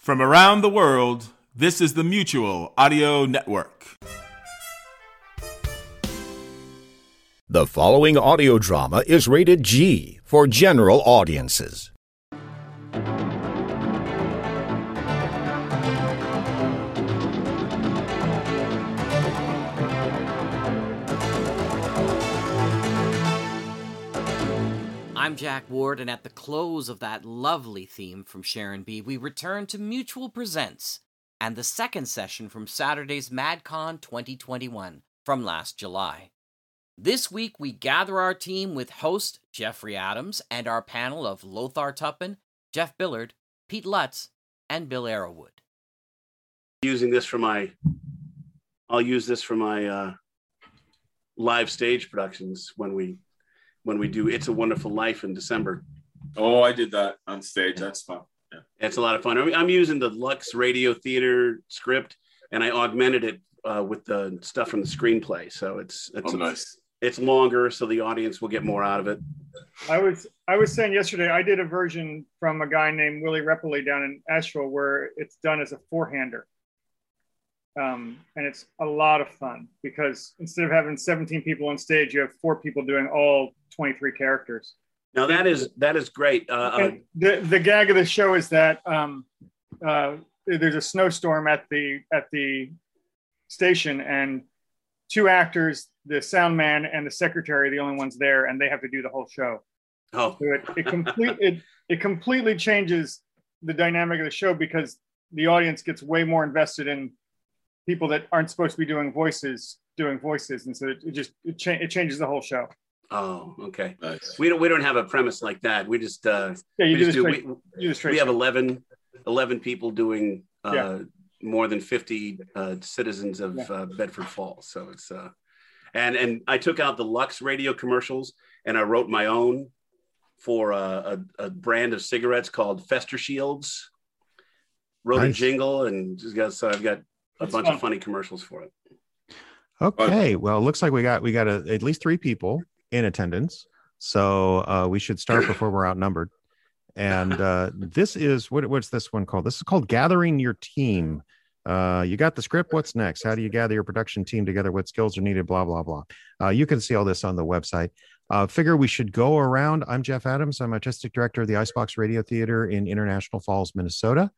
From around the world, this is the Mutual Audio Network. The following audio drama is rated G for general audiences. I'm Jack Ward, and at the close of that lovely theme from Sharon B., we return to Mutual Presents and the second session from Saturday's MadCon 2021 from last July. This week, we gather our team with host Jeffrey Adams and our panel of Lothar Tuppan, Jeff Billard, Pete Lutz, and Bill Arrowwood. Using this for my, I'll use this for my uh, live stage productions when we when we do It's a Wonderful Life in December. Oh, I did that on stage. That's fun. Yeah. It's a lot of fun. I mean, I'm using the Lux Radio Theater script and I augmented it uh, with the stuff from the screenplay. So it's it's oh, nice. It's longer, so the audience will get more out of it. I was I was saying yesterday I did a version from a guy named Willie Repoli down in Asheville where it's done as a four-hander. Um, and it's a lot of fun because instead of having 17 people on stage, you have four people doing all 23 characters. Now that is that is great. Uh, uh, the the gag of the show is that um, uh, there's a snowstorm at the at the station, and two actors, the sound man and the secretary, are the only ones there, and they have to do the whole show. Oh, so it it complete it it completely changes the dynamic of the show because the audience gets way more invested in people that aren't supposed to be doing voices doing voices, and so it, it just it, cha- it changes the whole show. Oh, okay. Nice. We don't we don't have a premise like that. We just uh Yeah, you we do just do, straight. we, you do we have show. 11, 11 people doing uh Yeah. more than 50 uh citizens of Yeah. uh, Bedford Falls. So it's uh and and I took out the Lux radio commercials and I wrote my own for uh, a, a brand of cigarettes called Fester Shields. Wrote a jingle and just got so I've got a bunch fun. of funny commercials for it. Okay, well, it looks like we got we got a, at least three people in attendance, so uh, we should start before we're outnumbered. And uh, this is what what's this one called? This is called gathering your team. Uh, you got the script. What's next? How do you gather your production team together? What skills are needed? Blah blah blah. Uh, you can see all this on the website. Uh, figure we should go around. I'm Jeff Adams. I'm artistic director of the Icebox Radio Theater in International Falls, Minnesota.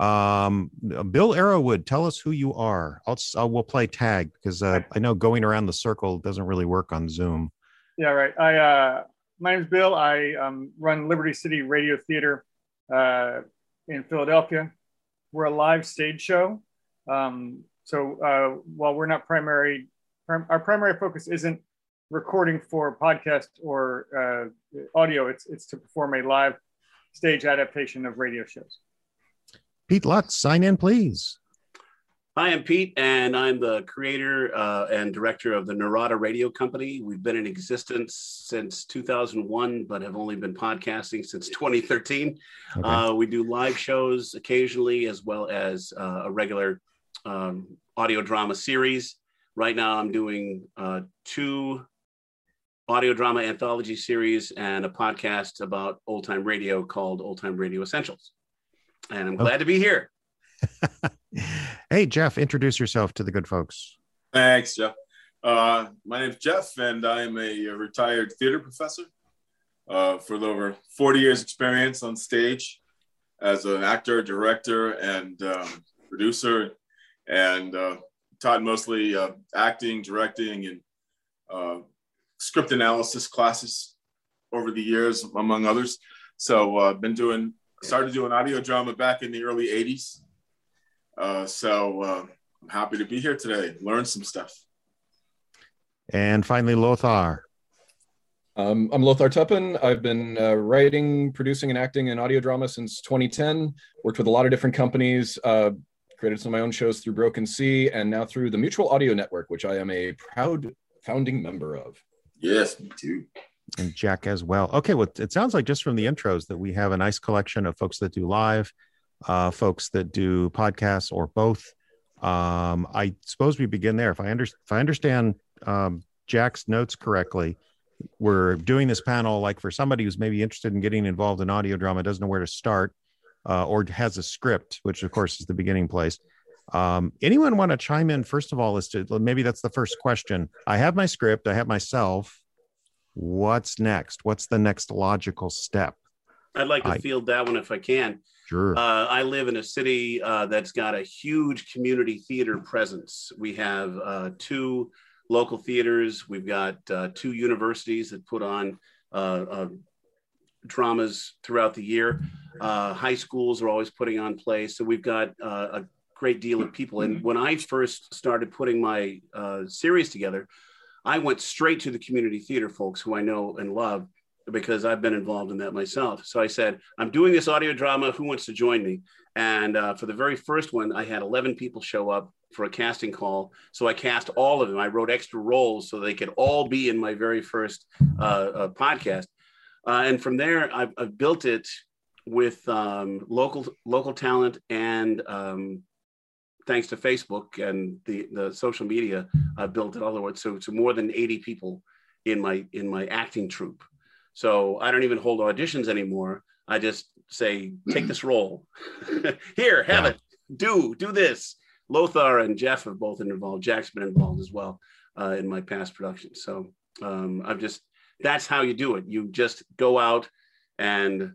Um, Bill Arrowwood, tell us who you are. I'll, I'll we'll play tag because uh, I know going around the circle doesn't really work on Zoom. Yeah, right. I uh, my name's Bill. I um, run Liberty City Radio Theater uh, in Philadelphia. We're a live stage show. Um, so uh, while we're not primary, prim- our primary focus isn't recording for podcast or uh, audio. It's it's to perform a live stage adaptation of radio shows. Pete Lutz, sign in, please. Hi, I'm Pete, and I'm the creator uh, and director of the Narada Radio Company. We've been in existence since 2001, but have only been podcasting since 2013. Okay. Uh, we do live shows occasionally, as well as uh, a regular um, audio drama series. Right now, I'm doing uh, two audio drama anthology series and a podcast about old time radio called Old Time Radio Essentials. And I'm glad to be here. hey, Jeff, introduce yourself to the good folks. Thanks, Jeff. Uh, my name's Jeff, and I'm a retired theater professor uh, for over 40 years experience on stage as an actor, director, and um, producer, and uh, taught mostly uh, acting, directing, and uh, script analysis classes over the years, among others. So I've been doing, started doing audio drama back in the early 80s. Uh, so uh, I'm happy to be here today, learn some stuff. And finally, Lothar. Um, I'm Lothar Tuppan. I've been uh, writing, producing, and acting in audio drama since 2010. Worked with a lot of different companies, uh, created some of my own shows through Broken Sea, and now through the Mutual Audio Network, which I am a proud founding member of. Yes, me too. And Jack as well. Okay, well, it sounds like just from the intros that we have a nice collection of folks that do live, uh, folks that do podcasts or both. Um, I suppose we begin there. If I, under, if I understand um, Jack's notes correctly, we're doing this panel like for somebody who's maybe interested in getting involved in audio drama, doesn't know where to start, uh, or has a script, which of course is the beginning place. Um, anyone want to chime in first of all? As to maybe that's the first question. I have my script, I have myself. What's next? What's the next logical step? I'd like to I- field that one if I can. Sure. Uh, I live in a city uh, that's got a huge community theater presence. We have uh, two local theaters. We've got uh, two universities that put on uh, uh, dramas throughout the year. Uh, high schools are always putting on plays. So we've got uh, a great deal of people. And when I first started putting my uh, series together, I went straight to the community theater folks who I know and love because I've been involved in that myself. So I said, I'm doing this audio drama. Who wants to join me? And uh, for the very first one, I had 11 people show up for a casting call. So I cast all of them. I wrote extra roles so they could all be in my very first uh, uh, podcast. Uh, and from there, I've, I've built it with um, local local talent and um, thanks to Facebook and the, the social media, I've built it all the way so to more than 80 people in my in my acting troupe. So I don't even hold auditions anymore. I just say, take this role. Here, have Yeah. it. Do do this. Lothar and Jeff have both been involved. Jack's been involved as well uh, in my past productions. So um, I've just that's how you do it. You just go out and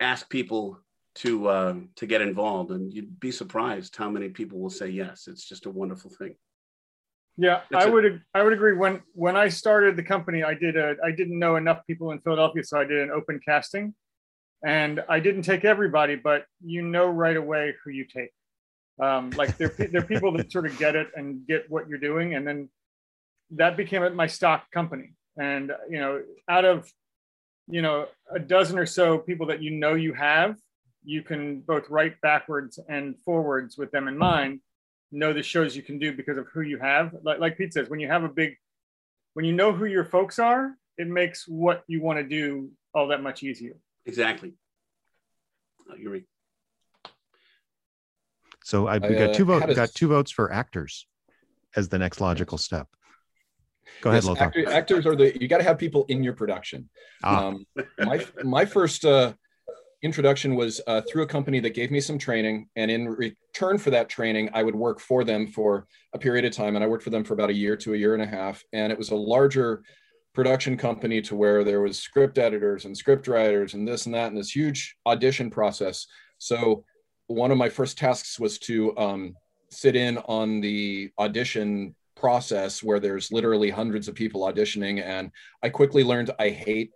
ask people to uh, to get involved, and you'd be surprised how many people will say yes. It's just a wonderful thing. Yeah, That's I it. would I would agree. When when I started the company, I did a I didn't know enough people in Philadelphia, so I did an open casting, and I didn't take everybody, but you know right away who you take. Um, like they're they're people that sort of get it and get what you're doing, and then that became my stock company. And you know, out of you know a dozen or so people that you know you have, you can both write backwards and forwards with them in mind know the shows you can do because of who you have. Like, like Pete says, when you have a big, when you know who your folks are, it makes what you want to do all that much easier. Exactly. I agree. So I, we I, got uh, two votes. had Got two votes for actors as the next logical step. Go ahead, Yes, Lothar. actor- actors are the you got to have people in your production. Ah. Um, my my first uh, introduction was uh, through a company that gave me some training, and in return for that training, I would work for them for a period of time, and I worked for them for about a year to a year and a half, and it was a larger production company to where there was script editors and script writers and this and that and this huge audition process. So one of my first tasks was to um, sit in on the audition process where there's literally hundreds of people auditioning and i quickly learned i hate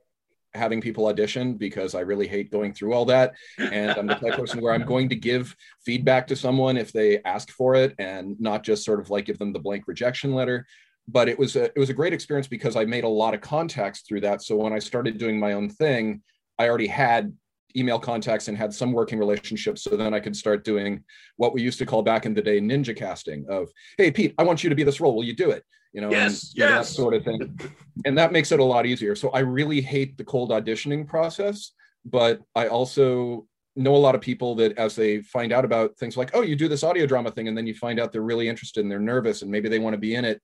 having people audition because i really hate going through all that. And i'm the type of person where i'm going to give feedback to someone if they ask for it and not just sort of like give them the blank rejection letter. But it was a, it was a great experience because i made a lot of contacts through that. So when i started doing my own thing i already had email contacts and had some working relationships. So then i could start doing what we used to call back in the day ninja casting of hey pete i want you to be this role. Will you do it? You know Yes, and, you know, that yes. sort of thing. And that makes it a lot easier. So i really hate the cold auditioning process but i also know a lot of people that as they find out about things like oh you do this audio drama thing and then you find out they're really interested and they're nervous and maybe they want to be in it.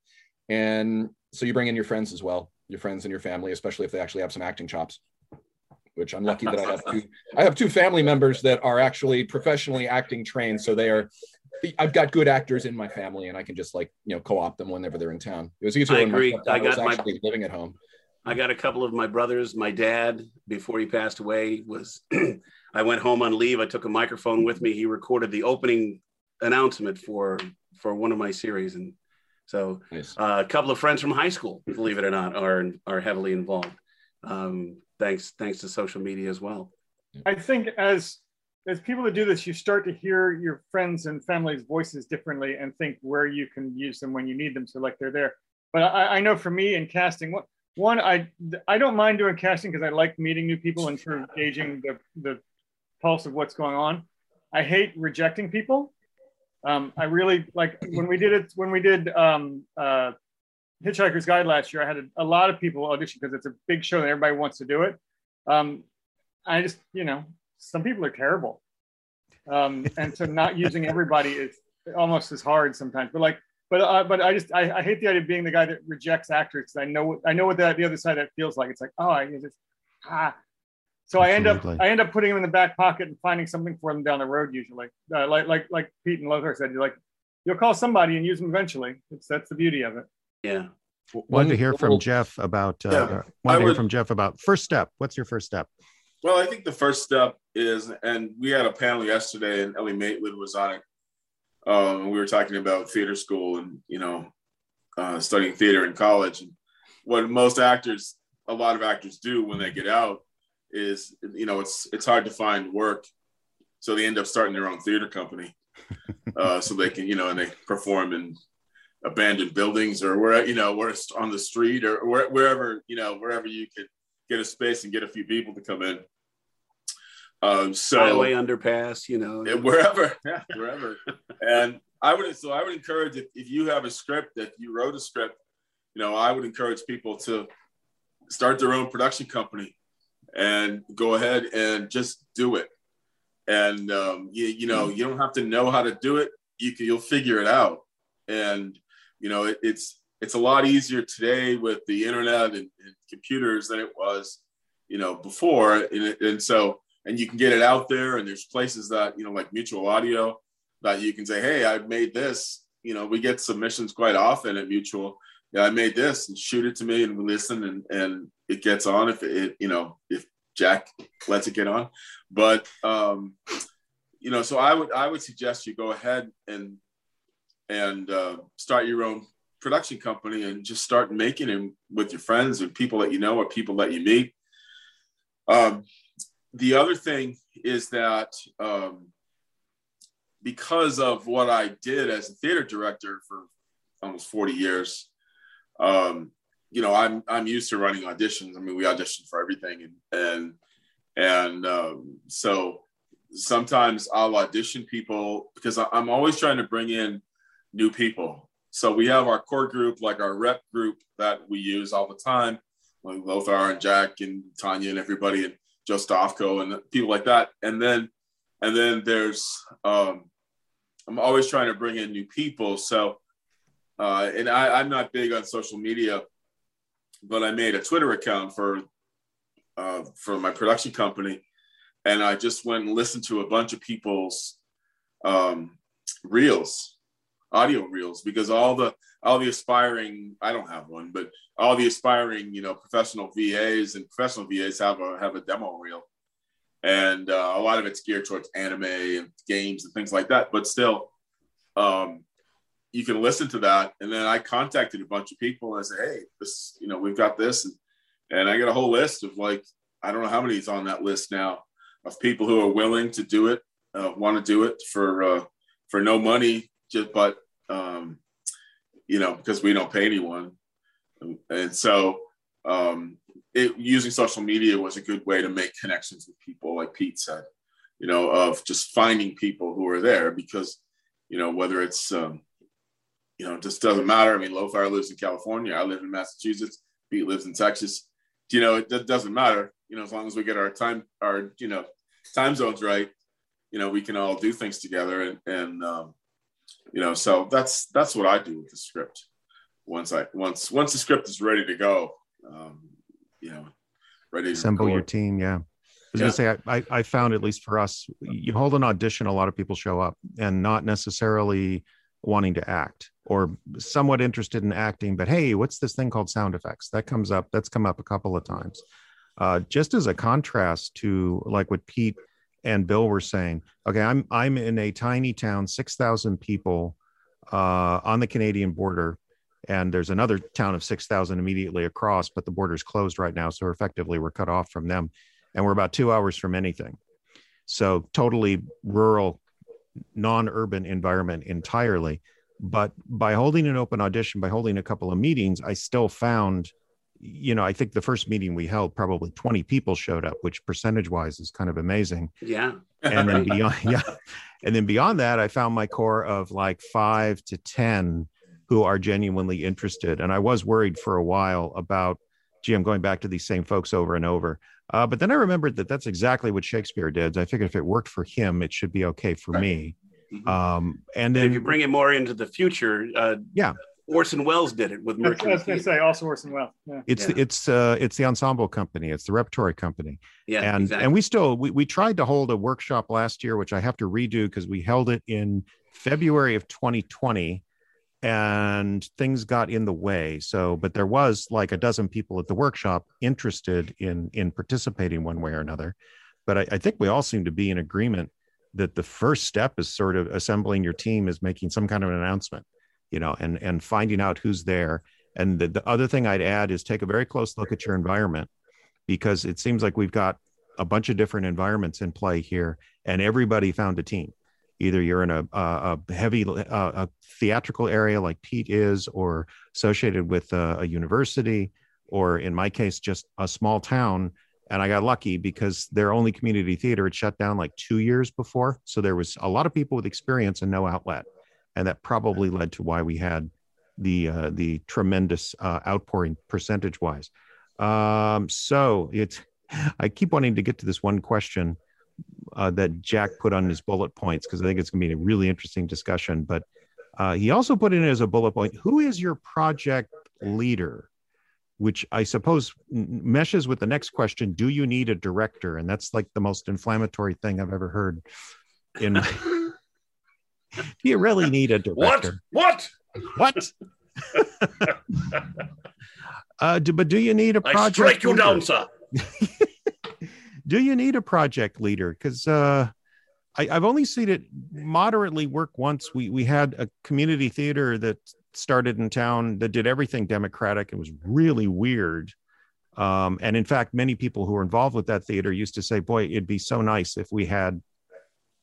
And so you bring in your friends as well your friends and your family especially if they actually have some acting chops which i'm lucky that i have two i have two family members that are actually professionally acting trained so they are i've got good actors in my family and i can just like you know co-opt them whenever they're in town it was easier I agree. I stepdad was got my- living at home I got a couple of my brothers. My dad, before he passed away, was I went home on leave. I took a microphone with me. He recorded the opening announcement for for one of my series, and so nice uh, a couple of friends from high school, believe it or not, are are heavily involved. Um, thanks thanks to social media as well. I think as as people that do this, you start to hear your friends and family's voices differently and think where you can use them when you need them. So like they're there. But I, I know for me in casting, what one, I I don't mind doing casting because I like meeting new people and sort of gauging the the pulse of what's going on. I hate rejecting people. Um, I really like when we did it when we did um, uh, Hitchhiker's Guide last year. I had a, a lot of people audition because it's a big show and everybody wants to do it. Um, I just you know some people are terrible, um, and so not using everybody is almost as hard sometimes. But like but uh, but I just I, I, hate the idea of being the guy that rejects actors because I know I know what that the other side that feels like. It's like oh I just ah. So. I end up I end up putting them in the back pocket and finding something for them down the road usually. Uh, like like like Pete and Lothar said, you're like you'll call somebody and use them eventually. It's that's the beauty of it. Yeah. Wanted to hear from Jeff about. Uh, yeah, wanted to hear from Jeff about first step. What's your first step? Well, I think the first step is, and we had a panel yesterday, and Ellie Maitland was on it um, we were talking about theater school and you know uh, studying theater in college and what most actors a lot of actors do when they get out is you know it's it's hard to find work so they end up starting their own theater company uh, so they can you know and they perform in abandoned buildings or where you know where on the street or where, wherever you know wherever you could get a space and get a few people to come in um, so highway underpass, you know, wherever, yeah, wherever. and I would so I would encourage if, if you have a script that you wrote a script, you know, I would encourage people to start their own production company and go ahead and just do it. And um, you, you know, you don't have to know how to do it. You can, you'll figure it out. And you know, it, it's it's a lot easier today with the internet and, and computers than it was, you know, before. And, and so and you can get it out there and there's places that you know like mutual audio that you can say hey i made this. You know we get submissions quite often at mutual. Yeah i made this and shoot it to me and we listen and and it gets on if it you know if jack lets it get on. But um you know so i would i would suggest you go ahead and and uh, start your own production company and just start making them with your friends and people that you know or people that you meet um, the other thing is that um, because of what I did as a theater director for almost 40 years, um, you know, I'm I'm used to running auditions. I mean, we audition for everything, and and and um, so sometimes I'll audition people because I'm always trying to bring in new people. So we have our core group, like our rep group that we use all the time, like Lothar and Jack and Tanya and everybody. And Stofko and people like that. And then and then there's um, I'm always trying to bring in new people. So uh, and I, I'm not big on social media, but I made a Twitter account for uh, for my production company, and I just went and listened to a bunch of people's um, reels, audio reels, because all the all the aspiring I don't have one, but all the aspiring you know professional VAs and professional VAs have a have a demo reel, and uh, a lot of it's geared towards anime and games and things like that. But still, um, you can listen to that. And then I contacted a bunch of people and I said, hey, this you know we've got this, and, and I get a whole list of like I don't know how many is on that list now of people who are willing to do it, uh, want to do it for uh, for no money, just but um, you know, because we don't pay anyone. And so um, it, using social media was a good way to make connections with people, like Pete said, you know, of just finding people who are there because, you know, whether it's, um, you know, it just doesn't matter. I mean, Lothar lives in California. I live in Massachusetts. Pete lives in Texas. You know, it, it doesn't matter. You know, as long as we get our time, our, you know, time zones right, you know, we can all do things together. And, and um, you know so that's that's what i do with the script once i once once the script is ready to go um, you know ready to assemble your team yeah I was yeah. gonna say I, I, I found at least for us, you hold an audition, a lot of people show up and not necessarily wanting to act or somewhat interested in acting, but hey, what's this thing called sound effects? That comes up, that's come up a couple of times. Uh, just as a contrast to like what Pete and Bill were saying, okay, I'm I'm in a tiny town, six thousand people uh, on the Canadian border, and there's another town of six thousand immediately across, but the border's closed right now, so effectively we're cut off from them, and we're about two hours from anything. So totally rural, non-urban environment entirely. But by holding an open audition, by holding a couple of meetings, I still found you know, I think the first meeting we held, probably 20 people showed up, which percentage wise is kind of amazing. Yeah. And then beyond, yeah. And then beyond that, I found my core of like five to 10 who are genuinely interested. And I was worried for a while about, gee, I'm going back to these same folks over and over. Uh, but then I remembered that that's exactly what Shakespeare did. I figured if it worked for him, it should be okay for me. Mhm. Um, and And then if you bring it more into the future, uh, Yeah. Orson Welles did it with That's what I was going to say. Also Orson Welles. Yeah. it's Yeah. it's uh, it's the ensemble company, it's the repertory company. Yeah, and exactly. and we still we, we tried to hold a workshop last year which i have to redo because we held it in february of 2020 and things got in the way so but there was like a dozen people at the workshop interested in in participating one way or another but i, I think we all seem to be in agreement that the first step is sort of assembling your team is making some kind of an announcement you know and and finding out who's there and the, the other thing i'd add is take a very close look at your environment because it seems like we've got a bunch of different environments in play here, and everybody found a team. Either you're in a, a, a heavy a theatrical area like Pete is, or associated with a, a university, or in my case, just a small town. And I got lucky because their only community theater had shut down like two years before. So there was a lot of people with experience and no outlet, and that probably led to why we had the uh, the tremendous uh, outpouring percentage wise. Um, so it's I keep wanting to get to this one question uh, that Jack put on his bullet points because I think it's going to be a really interesting discussion. But uh, he also put in as a bullet point, who is your project leader? Which I suppose meshes with the next question: Do you need a director? And that's like the most inflammatory thing I've ever heard. In my, do you really need a director? What? What? uh, do, but do you need a project? I strike you leader? down, sir. do you need a project leader? Because uh, I, I've only seen it moderately work once. We we had a community theater that started in town that did everything democratic. It was really weird. Um, and in fact, many people who were involved with that theater used to say, "Boy, it'd be so nice if we had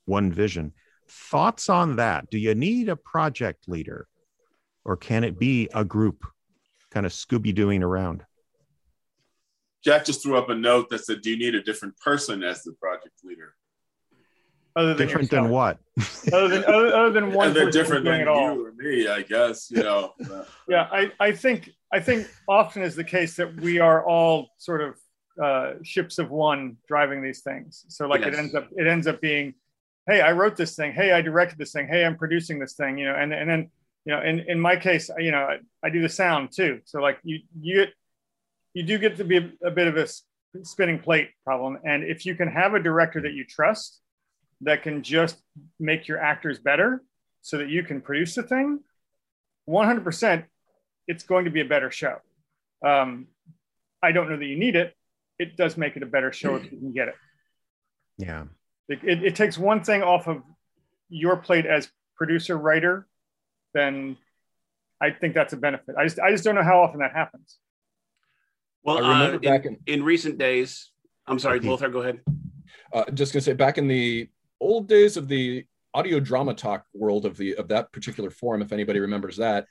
one vision." Thoughts on that? Do you need a project leader, or can it be a group, kind of Scooby Dooing around? Jack just threw up a note that said, "Do you need a different person as the project leader?" Other than Different than what? Other than other, other than one and they're different than it all. you or me, I guess. You know. Yeah, I, I think I think often is the case that we are all sort of uh, ships of one driving these things. So like it ends up it ends up being, hey, I wrote this thing. Hey, I directed this thing. Hey, I'm producing this thing. You know, and and then you know, in in my case, you know, I, I do the sound too. So like you you get you do get to be a, a bit of a spinning plate problem. And if you can have a director that you trust that can just make your actors better so that you can produce the thing 100% it's going to be a better show um, i don't know that you need it it does make it a better show if you can get it Yeah. It, it, it takes one thing off of your plate as producer writer then i think that's a benefit. I just i just don't know how often that happens. Well, I remember uh, back in, in- in recent days, I'm sorry, Okay. Lothar, go ahead. uh, just gonna say back in the old days of the audio drama talk world of the of that particular forum if anybody remembers that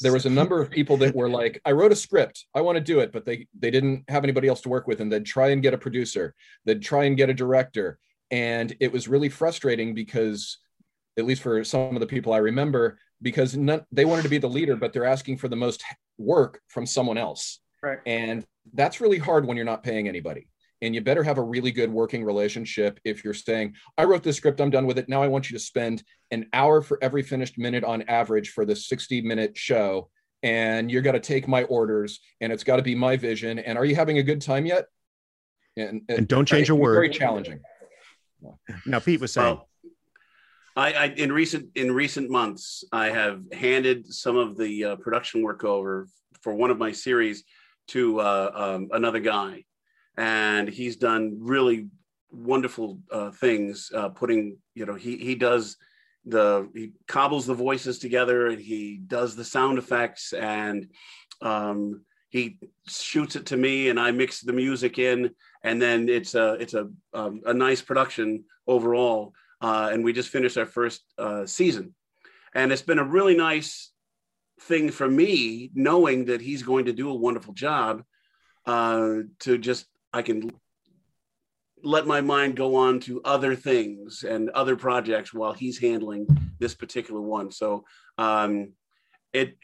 there was a number of people that were like i wrote a script. I want to do it but they they didn't have anybody else to work with and they'd try and get a producer. They'd try and get a director and it was really frustrating because at least for some of the people i remember because none, they wanted to be the leader but they're asking for the most work from someone else right and that's really hard when you're not paying anybody. And you better have a really good working relationship if you're saying, I wrote this script, I'm done with it. Now I want you to spend an hour for every finished minute on average for the 60 minute show. And you're got to take my orders and it's got to be my vision. And are you having a good time yet? And, uh, And don't uh, change it a word. Very challenging. Now, Pete was saying, Well, I, I in recent in recent months, I have handed some of the uh, production work over for one of my series to uh, um, another guy, and he's done really wonderful uh, things. Uh, putting, you know, he he does the he cobbles the voices together, and he does the sound effects, and um, he shoots it to me, and I mix the music in, and then it's a it's a um, a nice production overall uh, and we just finished our first uh, season. And it's been a really nice thing for me, knowing that he's going to do a wonderful job, uh, to just I can let my mind go on to other things and other projects while he's handling this particular one. So um, it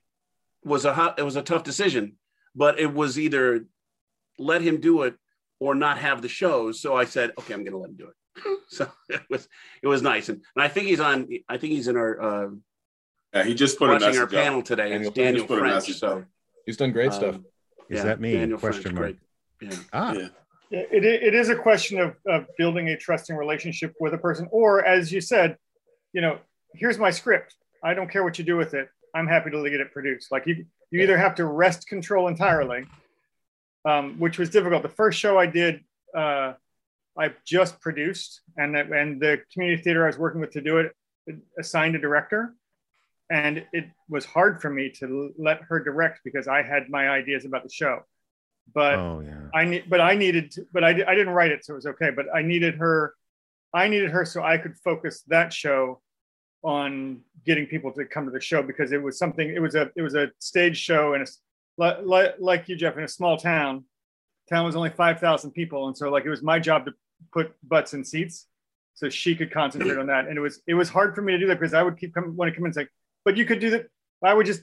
was a it was a tough decision, but it was either let him do it or not have the shows. So I said, okay, I'm going to let him do it. so it was it was nice, and, and I think he's on. I think he's in our. Uh, yeah, he just put watching our panel today. Daniel, Daniel French. So he's done great stuff. Um, Is yeah, that me? Daniel Question French, mark. Yeah. Ah. Yeah. It, it is a question of, of building a trusting relationship with a person, or as you said, you know, here's my script. I don't care what you do with it. I'm happy to get it produced. Like you, you either have to wrest control entirely, um, which was difficult. The first show I did, uh, I just produced, and the, and the community theater I was working with to do it assigned a director, and it was hard for me to let her direct because I had my ideas about the show. But oh, yeah. I need, but I needed, to, but I, I didn't write it, so it was okay. But I needed her, I needed her so I could focus that show on getting people to come to the show because it was something it was a it was a stage show and like like you jeff in a small town town was only 5000 people and so like it was my job to put butts in seats so she could concentrate on that. And it was it was hard for me to do that because i would keep coming when it come in and say, but you could do that. I would just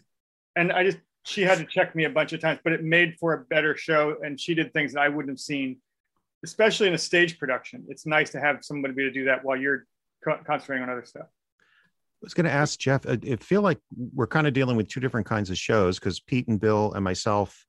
and i just she had to check me a bunch of times but it made for a better show and she did things that i wouldn't have seen especially in a stage production. It's nice to have somebody to do that while you're concentrating on other stuff was going to ask Jeff. I feel like we're kind of dealing with two different kinds of shows because Pete and Bill and myself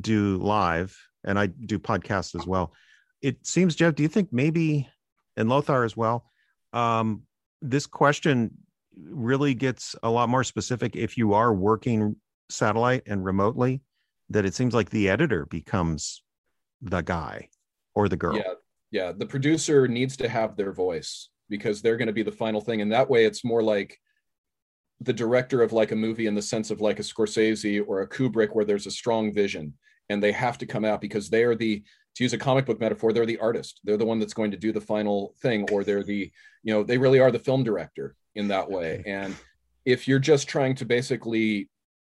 do live, and I do podcasts as well. It seems, Jeff. Do you think maybe, and Lothar as well, um, this question really gets a lot more specific if you are working satellite and remotely? That it seems like the editor becomes the guy or the girl. Yeah, yeah. The producer needs to have their voice because they're going to be the final thing. And that way it's more like the director of like a movie in the sense of like a Scorsese or a Kubrick where there's a strong vision and they have to come out because they are the to use a comic book metaphor they're the artist. They're the one that's going to do the final thing or they're the you know they really are the film director in that way. And if you're just trying to basically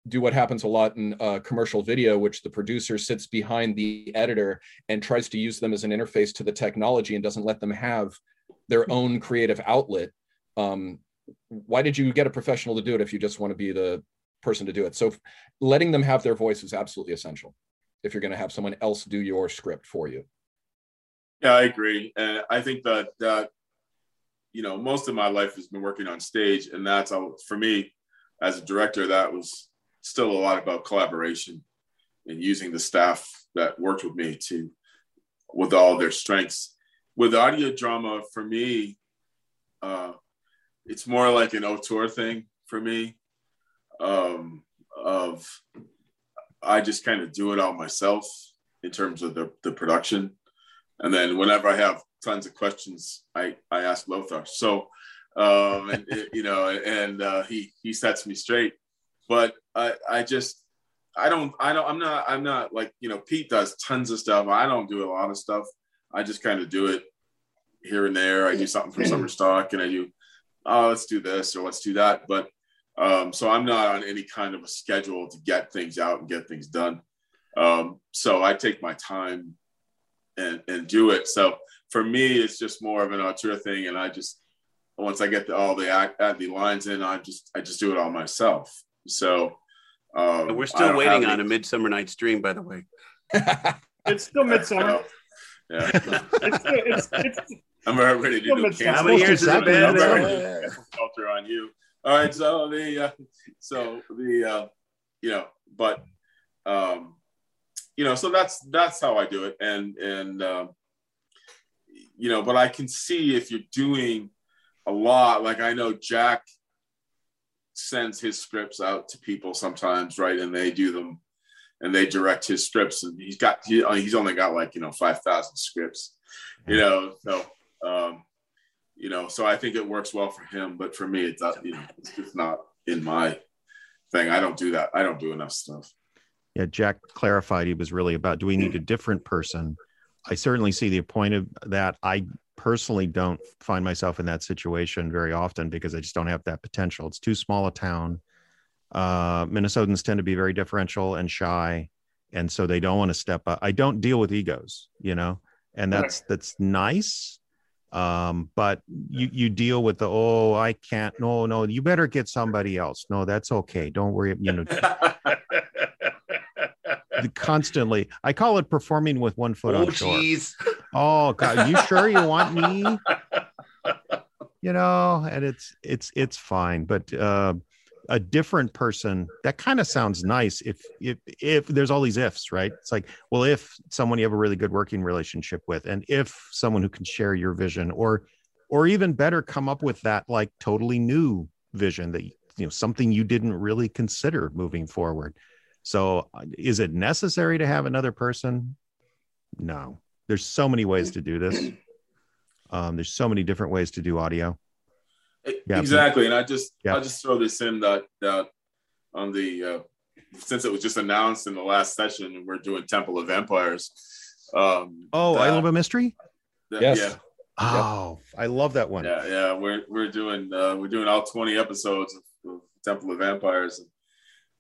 do what happens a lot in uh, commercial video, which the producer sits behind the editor and tries to use them as an interface to the technology and doesn't let them have their own creative outlet um, why did you get a professional to do it if you just want to be the person to do it? So letting them have their voice is absolutely essential if you're going to have someone else do your script for you. Yeah i agree. And i think that that you know most of my life has been working on stage and that's all for me as a director that was still a lot about collaboration and using the staff that worked with me to with all their strengths with audio drama for me uh, it's more like an auteur thing for me um, of i just kind of do it all myself in terms of the, the production. And then whenever i have tons of questions i i ask lothar. So um and you know and uh, he he sets me straight. But i i just i don't i don't i'm not i'm not like you know pete does tons of stuff. I don't do a lot of stuff I just kind of do it here and there. I do something for summer stock and I do, oh, let's do this or let's do that. But um, so I'm not on any kind of a schedule to get things out and get things done. Um, so I take my time and, and do it. So for me, it's just more of an auteur thing. And I just, once I get the, all the act, add the lines in, I just, I just do it all myself. So um, we're still waiting on a Midsummer Night's Dream, by the way. it's still Midsummer. Yeah. it's, it's, it's, I'm ready to do camp. How many years has it been? Filter on you. All right. So the uh, so the uh, you know, but um, you know, so that's that's how I do it, and and um, you know, but I can see if you're doing a lot. Like I know Jack sends his scripts out to people sometimes, right, and they do them and they direct his scripts. And he's got he, he's only got like you know 5000 scripts you know so um you know so i think it works well for him but for me it's not you know it's just not in my thing. I don't do that. I don't do enough stuff. Yeah jack clarified he was really about do we need a different person? I certainly see the point of that. I personally don't find myself in that situation very often because i just don't have that potential. It's too small a town uh, Minnesotans tend to be very differential and shy, and so they don't want to step up. I don't deal with egos, you know, and that's that's nice. Um, but you you deal with the oh I can't no no you better get somebody else. No, that's okay. Don't worry. You know, constantly. I call it performing with one foot oh, on shore. jeez. Oh God, you sure you want me? You know, and it's it's it's fine, but uh, a different person that kind of sounds nice. If if if there's all these ifs, right? It's like, well, if someone you have a really good working relationship with, and if someone who can share your vision, or or even better, come up with that like totally new vision that you know something you didn't really consider moving forward. So, uh, is it necessary to have another person? No. There's so many ways to do this. Um, there's so many different ways to do audio. Yeah, exactly, and I just Yeah. I just throw this in that that on the uh, since it was just announced in the last session, and we're doing Temple of Vampires. Um, Oh, I love a mystery. that- Yes. Yeah, Oh, I love that one. yeah, yeah. We're we're doing uh, we're doing all 20 episodes of, of Temple of Vampires, and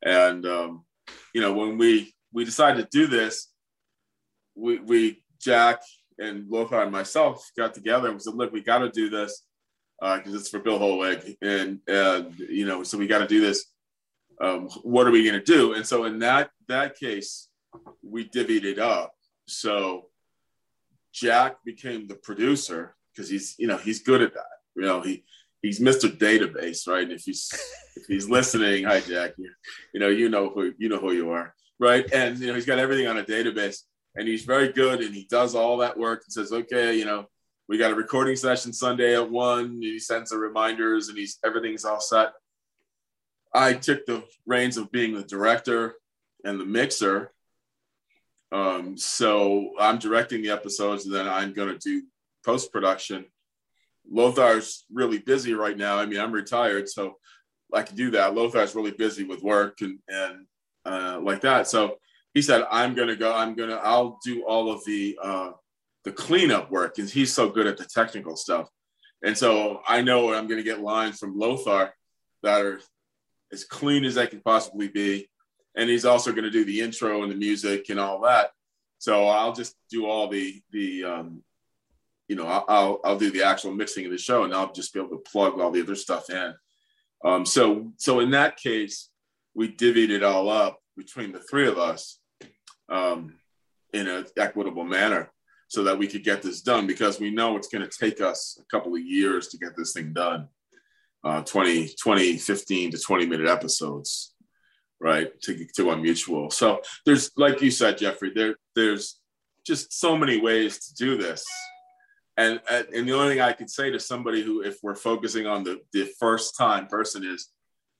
and um, you know when we we decided to do this, we we Jack and Lothar and myself got together and we said, look, we got to do this because it's for Bill Holweg, and and you know so we got to do this. Um, what are we going to do? And so in that that case, we divvied it up. So Jack became the producer because he's you know he's good at that. You know he he's Mr. Database, right? And if he's if he's listening, hi Jack, you, you know you know who you know who you are, right? And you know he's got everything on a database, and he's very good, and he does all that work and says, okay, you know we got a recording session Sunday at one. He sends the reminders, and he's everything's all set. I took the reins of being the director and the mixer. Um, so I'm directing the episodes, and then I'm going to do post production. Lothar's really busy right now. I mean, I'm retired, so I can do that. Lothar's really busy with work and and uh, like that. So he said, "I'm going to go. I'm going to. I'll do all of the uh, the cleanup work because he's so good at the technical stuff." And so I know I'm going to get lines from Lothar that are as clean as they can possibly be. And he's also going to do the intro and the music and all that. So I'll just do all the the um, you know I'll, I'll do the actual mixing of the show, and I'll just be able to plug all the other stuff in. Um, so so in that case, we divvied it all up between the three of us um, in an equitable manner, so that we could get this done because we know it's going to take us a couple of years to get this thing done. Uh, 20, 20, 15 to 20 minute episodes, right? To, to a mutual. So there's, like you said, Jeffrey, there, there's just so many ways to do this. And, and the only thing I could say to somebody who, if we're focusing on the, the first time person is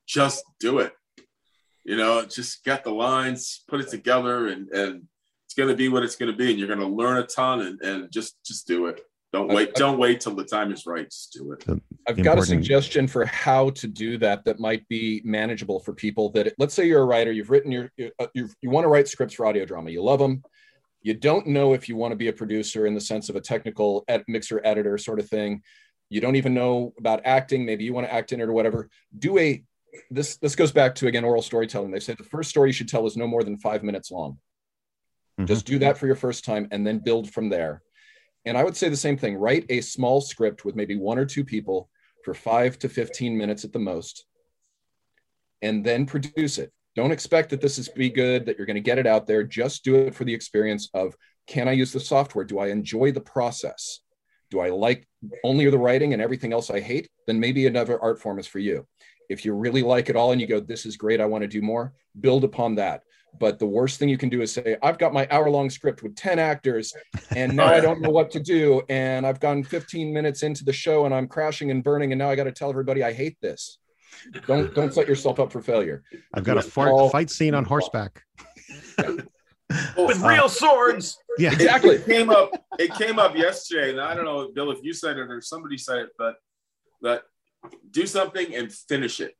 just do it. You know, just get the lines, put it together and, and it's going to be what it's going to be. And you're going to learn a ton and, and just, just do it. Don't wait. Don't wait till the time is right. Just do it. I've got a suggestion for how to do that that might be manageable for people that let's say you're a writer, you've written your uh, you've, you want to write scripts for audio drama, you love them. You don't know if you want to be a producer in the sense of a technical ed- mixer editor sort of thing. You don't even know about acting, maybe you want to act in it or whatever. Do a this this goes back to again oral storytelling. They say the first story you should tell is no more than 5 minutes long. Mhm. Just do that for your first time and then build from there. And I would say the same thing write a small script with maybe one or two people for five to 15 minutes at the most, and then produce it. Don't expect that this is be good, that you're going to get it out there. Just do it for the experience of can I use the software? Do I enjoy the process? Do I like only the writing and everything else I hate? Then maybe another art form is for you. If you really like it all and you go, this is great, I want to do more, build upon that. But the worst thing you can do is say, I've got my hour long script with 10 actors and now I don't know what to do. And I've gone 15 minutes into the show and I'm crashing and burning. And now I got to tell everybody I hate this. Don't don't set yourself up for failure. I've got a fart, all- fight scene on horseback. With uh, real swords. Yeah, Exactly. It came up. It came up yesterday, and I don't know, Bill, if you said it or somebody said it, but but do something and finish it.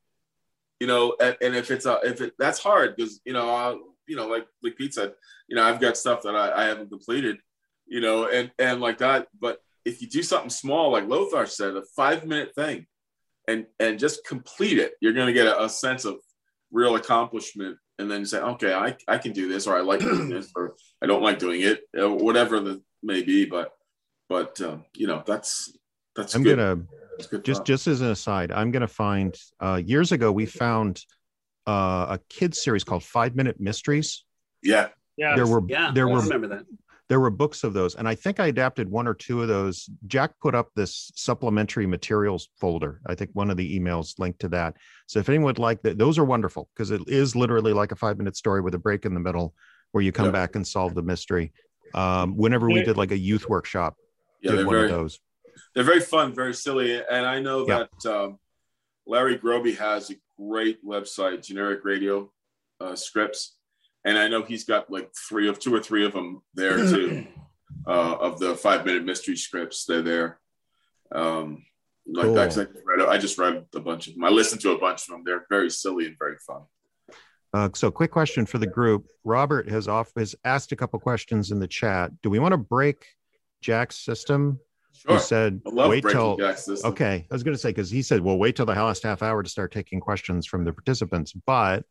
You know, and, and if it's a, if it that's hard because you know, i you know, like like Pete said, you know, I've got stuff that I, I haven't completed. You know, and and like that. But if you do something small, like Lothar said, a five minute thing, and and just complete it, you're going to get a, a sense of real accomplishment and then say, okay, I, I can do this, or I like doing this, or I don't like doing it, whatever the may be. But but um, you know that's that's I'm good. gonna That's good just thought. just as an aside, I'm gonna find uh years ago we found uh a kids series called Five Minute Mysteries. yeah Yeah. There were Yeah, there I were remember that. there were books of those and i think i adapted one or two of those jack put up this supplementary materials folder i think one of the emails linked to that so if anyone would like that those are wonderful because it is literally like a five minute story with a break in the middle where you come Yeah. back and solve the mystery um, whenever we did like a youth workshop yeah did one very of those they're very fun, very silly, and I know Yeah. that um, Larry Groby has a great website, Generic Radio uh, Scripts, and I know he's got like three of two or three of them there too, uh, of the five minute mystery scripts. They're there. Um, like Cool. I, just read, I just read a bunch of them. I listened to a bunch of them. They're very silly and very fun. uh, so quick question for the group robert has off has asked a couple questions in the chat do we want to break jack's system Sure. he said wait till Okay, I was going to say because he said, "Well, wait till the last half hour to start taking questions from the participants." But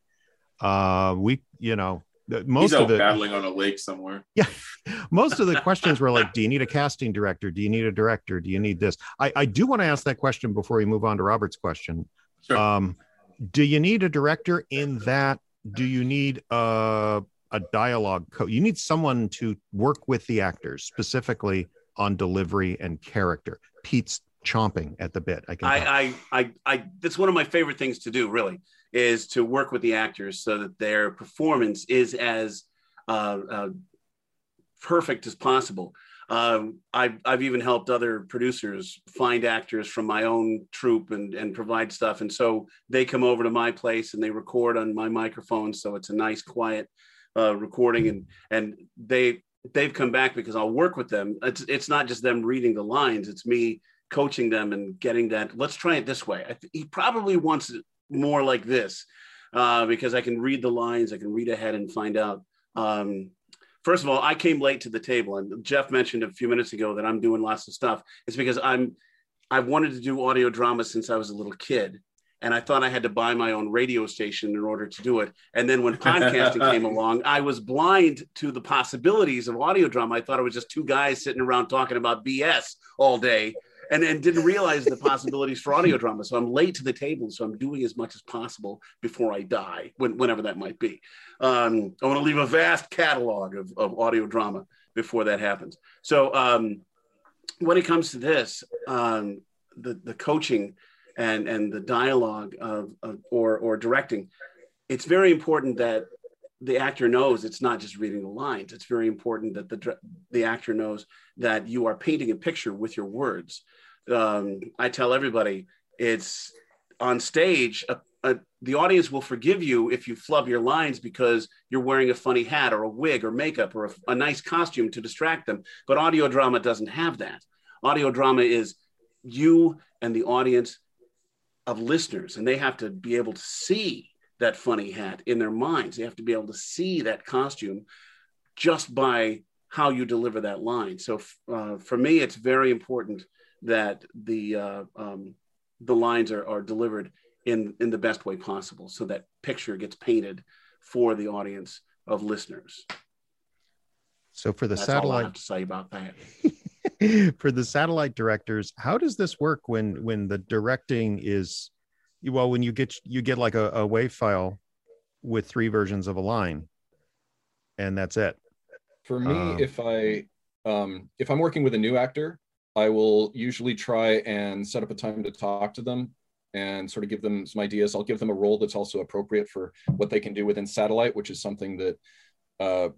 uh, we, you know, most He's of the paddling on a lake somewhere. yeah, most of the questions were like, "Do you need a casting director? Do you need a director? Do you need this?" I, I do want to ask that question before we move on to Robert's question. Sure. Um, do you need a director in that? Do you need a a dialogue coach? You need someone to work with the actors specifically on delivery and character. Pete's chomping at the bit. I can. I, I, I, I, that's one of my favorite things to do, really, is to work with the actors so that their performance is as uh, uh, perfect as possible. Um, I've, I've even helped other producers find actors from my own troupe and, and provide stuff. And so they come over to my place and they record on my microphone. So it's a nice, quiet uh, recording. And, and they, they've come back because I'll work with them. It's, it's not just them reading the lines. It's me coaching them and getting that. Let's try it this way. Th- he probably wants it more like this uh, because I can read the lines. I can read ahead and find out. Um, first of all, I came late to the table, and Jeff mentioned a few minutes ago that I'm doing lots of stuff. It's because I'm I've wanted to do audio drama since I was a little kid. And I thought I had to buy my own radio station in order to do it. And then when podcasting came along, I was blind to the possibilities of audio drama. I thought it was just two guys sitting around talking about BS all day and, and didn't realize the possibilities for audio drama. So I'm late to the table. So I'm doing as much as possible before I die, when, whenever that might be. Um, I want to leave a vast catalog of, of audio drama before that happens. So um, when it comes to this, um, the, the coaching and, and the dialogue of, of, or, or directing, it's very important that the actor knows it's not just reading the lines. It's very important that the, the actor knows that you are painting a picture with your words. Um, I tell everybody it's on stage, a, a, the audience will forgive you if you flub your lines because you're wearing a funny hat or a wig or makeup or a, a nice costume to distract them. But audio drama doesn't have that. Audio drama is you and the audience of listeners, and they have to be able to see that funny hat in their minds. They have to be able to see that costume just by how you deliver that line. So uh, for me, it's very important that the uh, um, the lines are, are delivered in in the best way possible, so that picture gets painted for the audience of listeners. So for the That's all I satellite have to say about that. for the satellite directors, how does this work when when the directing is well when you get you get like a, a wave file with three versions of a line and that's it. For me, Um, if I um, if I'm working with a new actor, I will usually try and set up a time to talk to them and sort of give them some ideas. I'll give them a role that's also appropriate for what they can do within satellite, which is something that uh,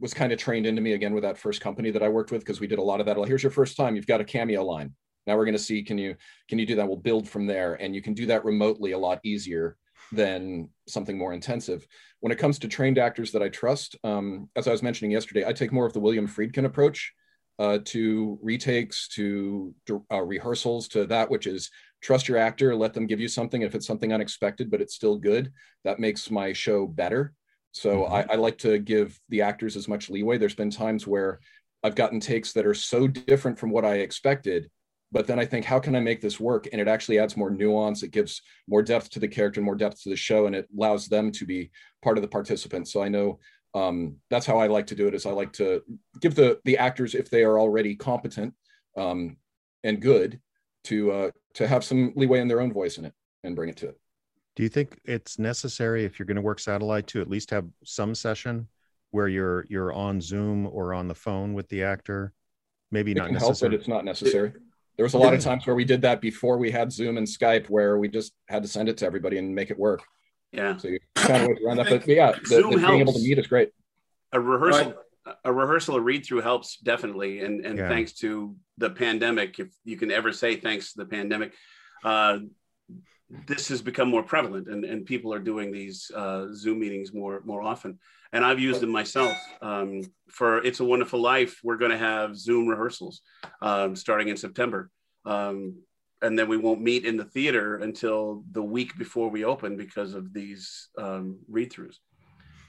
was kind of trained into me again with that first company that I worked with because we did a lot of that. Well, here's your first time. You've got a cameo line. Now we're going to see can you can you do that? We'll build from there, and you can do that remotely a lot easier than something more intensive. When it comes to trained actors that I trust, um, as I was mentioning yesterday, I take more of the William Friedkin approach uh, to retakes, to uh, rehearsals, to that which is trust your actor, let them give you something. If it's something unexpected, but it's still good, that makes my show better. So I, I like to give the actors as much leeway. There's been times where I've gotten takes that are so different from what I expected but then I think, how can I make this work? And it actually adds more nuance. It gives more depth to the character, more depth to the show, and it allows them to be part of the participants. So I know um, that's how I like to do it. Is I like to give the the actors, if they are already competent um, and good, to uh, to have some leeway in their own voice in it and bring it to it. Do you think it's necessary if you're going to work satellite to at least have some session where you're you're on Zoom or on the phone with the actor? Maybe It not can help, necessary. but it's not necessary. There was a lot of times where we did that before we had Zoom and Skype, where we just had to send it to everybody and make it work. Yeah. So you kind of wait around that, but yeah, the, Zoom the being able to meet is great. a rehearsal a rehearsal a read through helps definitely and and Yeah. thanks to the pandemic if you can ever say thanks to the pandemic uh, this has become more prevalent and, and people are doing these uh, zoom meetings more more often and i've used them myself um, for it's a wonderful life we're going to have zoom rehearsals um, starting in september um, and then we won't meet in the theater until the week before we open because of these um, read-throughs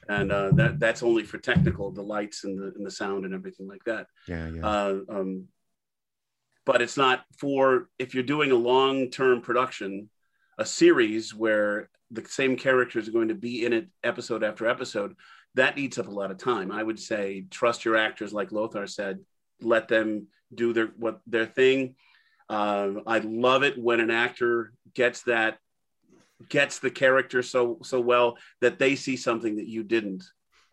and uh, that that's only for technical, the lights and the and the sound and everything like that. yeah, yeah. Uh, um, but it's not for if you're doing a long-term production, a series where the same characters are going to be in it episode after episode. That eats up a lot of time. I would say trust your actors, like Lothar said. Let them do their what their thing. Uh, I love it when an actor gets that gets the character so so well that they see something that you didn't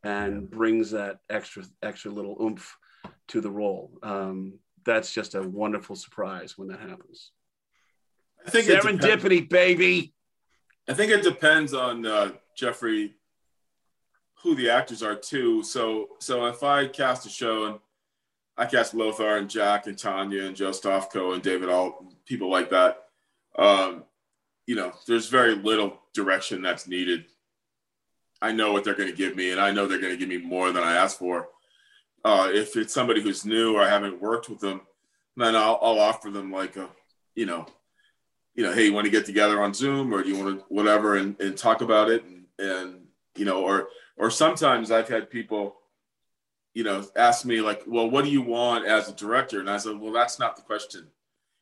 and brings that extra extra little oomph to the role um, that's just a wonderful surprise when that happens I think serendipity baby I think it depends on uh, Jeffrey who the actors are too. So so if I cast a show and I cast Lothar and Jack and Tanya and Joe Stofko and David Alt, people like that. Um, you know, there's very little direction that's needed. I know what they're going to give me, and I know they're going to give me more than I asked for. Uh, if it's somebody who's new or I haven't worked with them, then I'll, I'll offer them like a, you know, you know, hey, you want to get together on Zoom or do you want to whatever and, and talk about it and, and you know, or or sometimes I've had people, you know, ask me like, well, what do you want as a director? And I said, well, that's not the question.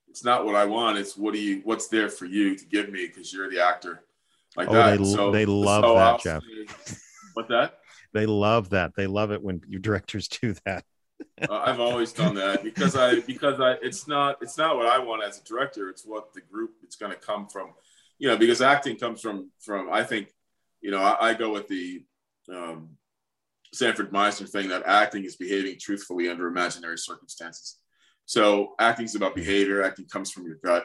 It's not what I want. It's what do you what's there for you to give me because you're the actor. Like Oh, that. they- so, they love so that, Jeff. say- What that? they love that. They love it when you directors do that. Uh, I've always done that because I because I it's not it's not what I want as a director. It's what the group it's going to come from. You know, because acting comes from from I think you know I, I go with the um, Sanford Meisner thing that acting is behaving truthfully under imaginary circumstances. So acting is about behavior. Acting comes from your gut,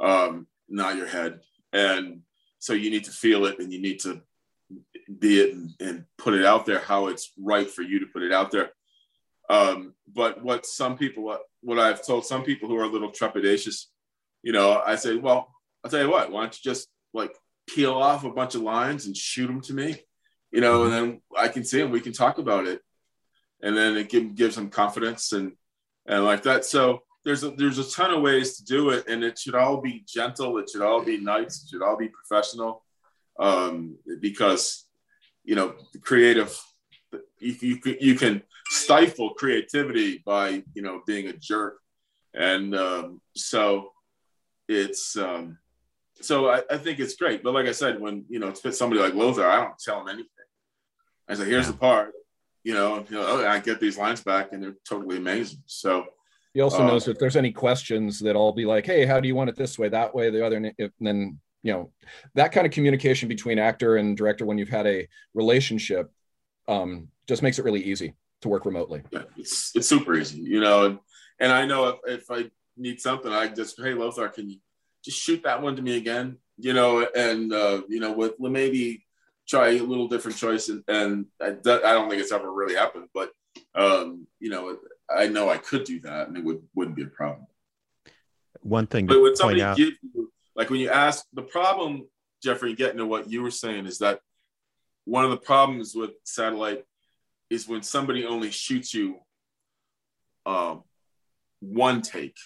um, not your head, and so you need to feel it and you need to be it and, and put it out there how it's right for you to put it out there. Um, but what some people, what, I've told some people who are a little trepidatious, you know, I say, well, I'll tell you what, why don't you just like peel off a bunch of lines and shoot them to me, you know, and then I can see them, we can talk about it. And then it give, gives them confidence and, and like that. So there's a, there's a ton of ways to do it and it should all be gentle. It should all be nice. It should all be professional. Um, because, you know, creative, you, you, you can stifle creativity by, you know, being a jerk. And um, so it's, um, so I, I think it's great. But like I said, when, you know, it's somebody like Lothar, I don't tell him anything. I say, here's the part, you know, and, oh, I get these lines back and they're totally amazing. So, He also Uh, knows if there's any questions that I'll be like, hey, how do you want it this way, that way, the other? And if- and then, you know, that kind of communication between actor and director when you've had a relationship um, just makes it really easy to work remotely. yeah, it's it's super easy, you know. And, and I know if, if I need something, I just hey Lothar, can you just shoot that one to me again? You know, and uh, you know, with maybe try a little different choice, and, and I, I don't think it's ever really happened, but um, you know, I know I could do that, and it would wouldn't be a problem. One thing But to when point somebody out. gives you, like when you ask, the problem, Jeffrey, getting to what you were saying is that one of the problems with satellite is when somebody only shoots you um, one take,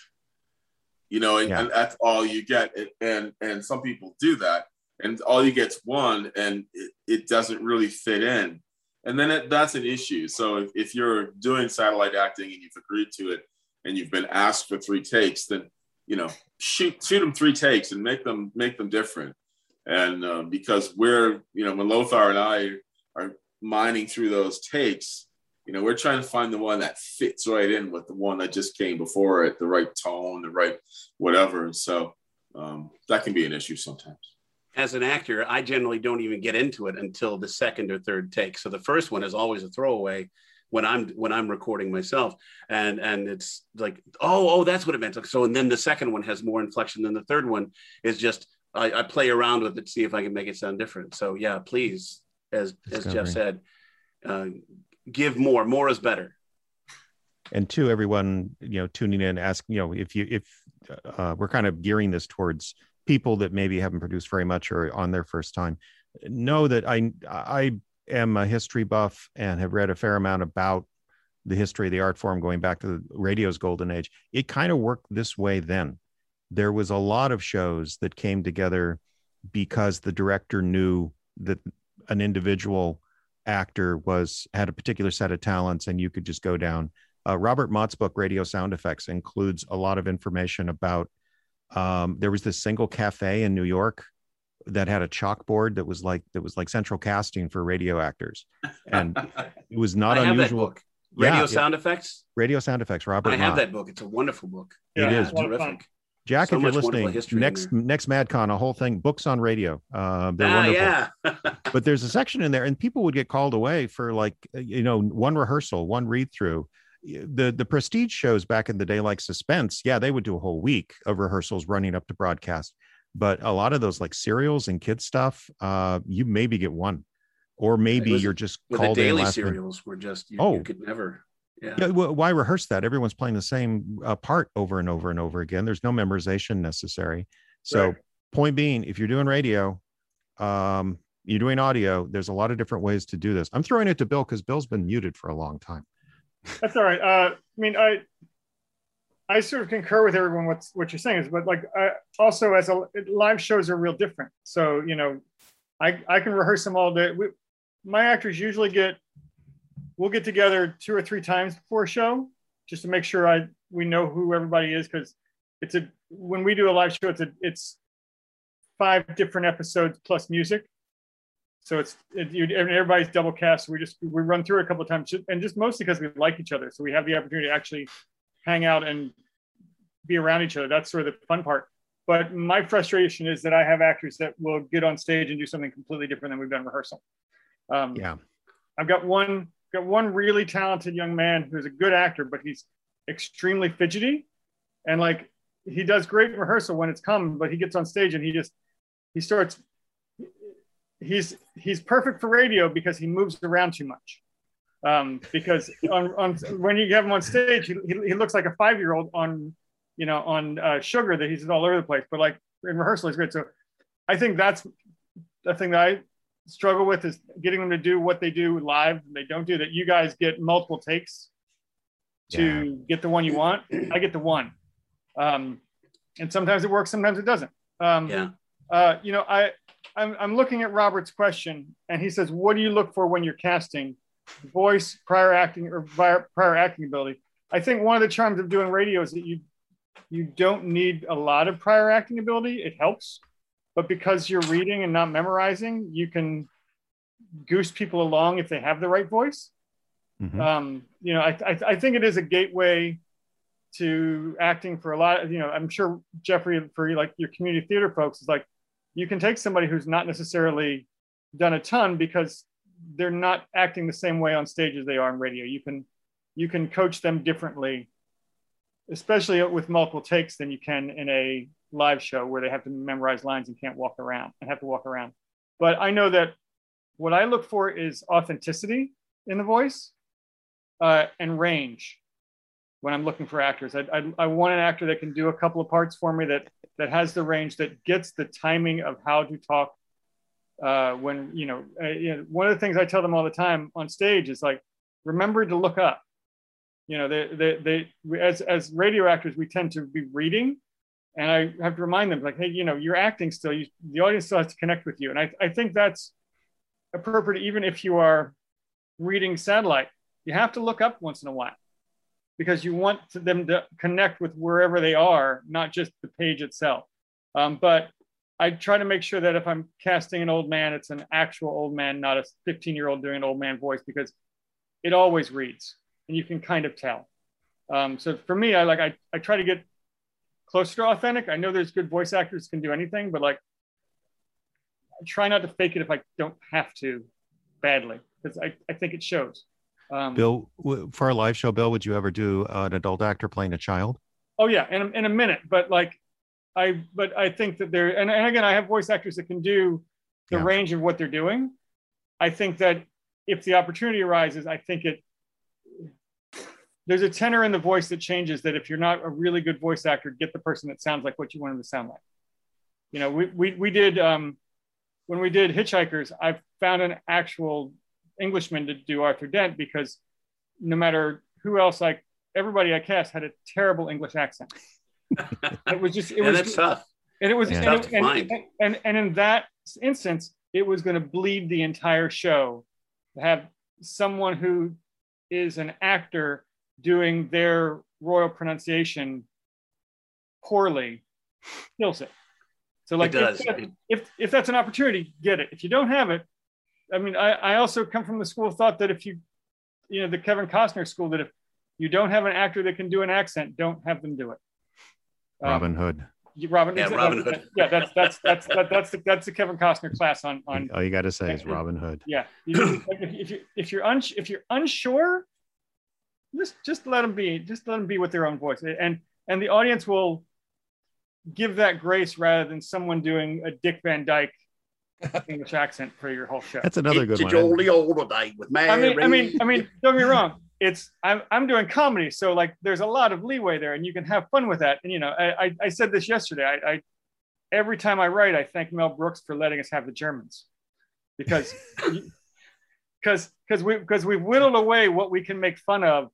you know, and, Yeah. and that's all you get. And, and and some people do that, and all you get's one, and it, it doesn't really fit in. And then it, that's an issue. So if, if you're doing satellite acting and you've agreed to it, and you've been asked for three takes, then you know, shoot shoot them three takes and make them make them different. And uh, because we're, you know, when Lothar and I are mining through those takes, you know, we're trying to find the one that fits right in with the one that just came before it, the right tone, the right whatever. And so um, that can be an issue sometimes. As an actor, I generally don't even get into it until the second or third take. So the first one is always a throwaway when I'm when I'm recording myself, and and it's like, oh, oh, that's what it meant. So and then the second one has more inflection than the third one is just I, I play around with it see if I can make it sound different. So yeah, please, as as Jeff said, uh, give more. More is better. And to everyone, you know, tuning in, ask, you know, if you if uh, we're kind of gearing this towards people that maybe haven't produced very much or on their first time, know that I I am a history buff and have read a fair amount about the history of the art form going back to the radio's golden age. It kind of worked this way then. There was a lot of shows that came together because the director knew that an individual actor was had a particular set of talents and you could just go down. Uh, robert mott's book radio sound effects includes a lot of information about um, there was this single cafe in new york that had a chalkboard that was like that was like central casting for radio actors. And it was not I unusual. radio Yeah, sound yeah. effects? Radio sound effects robert i have Mott. that book. It's a wonderful book. Yeah, it's terrific jack So if you're listening next next madcon a whole thing books on radio. Uh, they're ah, wonderful. yeah. But there's a section in there and people would get called away for like uh, you know one rehearsal one read through the the prestige shows back in the day like suspense yeah they would do a whole week of rehearsals running up to broadcast. But a lot of those like serials and kids stuff uh you maybe get one. Or maybe was- you're just the called in daily last minute. serials were just you, Oh. you could never yeah, yeah, wh- why rehearse that everyone's playing the same uh, part over and over and over again there's no memorization necessary so Right. point being if you're doing radio um you're doing audio there's a lot of different ways to do this i'm throwing it to bill because bill's been muted for a long time That's all right. Uh, I mean, I I sort of concur with everyone what what you're saying is, but like I, also as a live shows are real different. So you know, I I can rehearse them all day. We, my actors usually get we'll get together two or three times before a show just to make sure I we know who everybody is because it's a when we do a live show it's a it's five different episodes plus music. So it's it, you, everybody's double cast. So we just we run through it a couple of times, and just mostly because we like each other. So we have the opportunity to actually hang out and be around each other. That's sort of the fun part. But my frustration is that I have actors that will get on stage and do something completely different than we've done rehearsal. Um, yeah I've got one got one really talented young man who's a good actor, but he's extremely fidgety, and like he does great rehearsal when it's come, but he gets on stage and he just he starts. He's he's perfect for radio because he moves around too much. Um, because on, on when you have him on stage, he, he, he looks like a five year old on you know on uh, sugar that he's all over the place. But like in rehearsal, he's great. So I think that's the thing that I struggle with is getting them to do what they do live and they don't do that you guys get multiple takes to get the one you want. I get the one. Um, and sometimes it works sometimes it doesn't. Um, yeah. uh, you know i I'm, I'm looking at robert's question and he says what do you look for when you're casting voice prior acting or prior, prior acting ability? I think one of the charms of doing radio is that you you don't need a lot of prior acting ability. It helps but because you're reading and not memorizing, you can goose people along if they have the right voice. Mhm. Um, you know, I, I, I think it is a gateway to acting for a lot. Of, you know, I'm sure Jeffrey, for like your community theater folks, is like you can take somebody who's not necessarily done a ton because they're not acting the same way on stage as they are on radio. You can you can coach them differently, especially with multiple takes than you can in a live show where they have to memorize lines and can't walk around and have to walk around. But I know that what I look for is authenticity in the voice uh, and range when I'm looking for actors. I, I, I want an actor that can do a couple of parts for me that that has the range that gets the timing of how to talk uh, when you know, uh, you know one of the things I tell them all the time on stage is like remember to look up you know they, they, they as, as radio actors we tend to be reading and i have to remind them like hey you know you're acting still you, the audience still has to connect with you and I, I think that's appropriate even if you are reading satellite you have to look up once in a while because you want to them to connect with wherever they are, not just the page itself. Um, but I try to make sure that if I'm casting an old man, it's an actual old man, not a 15 year old doing an old man voice, because it always reads and you can kind of tell. Um, so for me, I like I, I try to get closer to authentic. I know there's good voice actors can do anything, but like I try not to fake it if I don't have to badly because I, I think it shows. Um, Bill, for our live show, Bill, would you ever do uh, an adult actor playing a child? Oh yeah, in a, in a minute. But like, I but I think that there and, and again, I have voice actors that can do the Yeah. range of what they're doing. I think that if the opportunity arises, I think it there's a tenor in the voice that changes. That if you're not a really good voice actor, get the person that sounds like what you want them to sound like. You know, we we we did um, when we did Hitchhikers. I found an actual Englishman to do Arthur Dent because no matter who else I everybody I cast had a terrible English accent. it was just it yeah, was that's tough. and it was Yeah. and, Tough it- to and, find. and, and and in that instance it was going to bleed the entire show to have someone who is an actor doing their royal pronunciation poorly kills it so like it does. If, It- if if that's an opportunity get it if you don't have it i mean i i also come from the school of thought that if you you know the kevin costner school that if you don't have an actor that can do an accent don't have them do it Um, Robin Hood. you- Robin, Yeah, Robin that's- Hood. Yeah, that's that's that's that, that's the that's the Kevin Costner class on on. All you got to say is Robin Hood. Yeah, you, if, if you if you're uns if you're unsure, just just let them be. Just let them be with their own voice, and and the audience will give that grace rather than someone doing a Dick Van Dyke English accent for your whole show. That's another good It's one. a jolly old day with Mary. I mean, I mean, I mean, don't get me wrong. It's I'm I'm doing comedy, so like there's a lot of leeway there, and you can have fun with that. And you know, I I, I said this yesterday. I, I every time I write, I thank Mel Brooks for letting us have the Germans, because because because we because we've whittled away what we can make fun of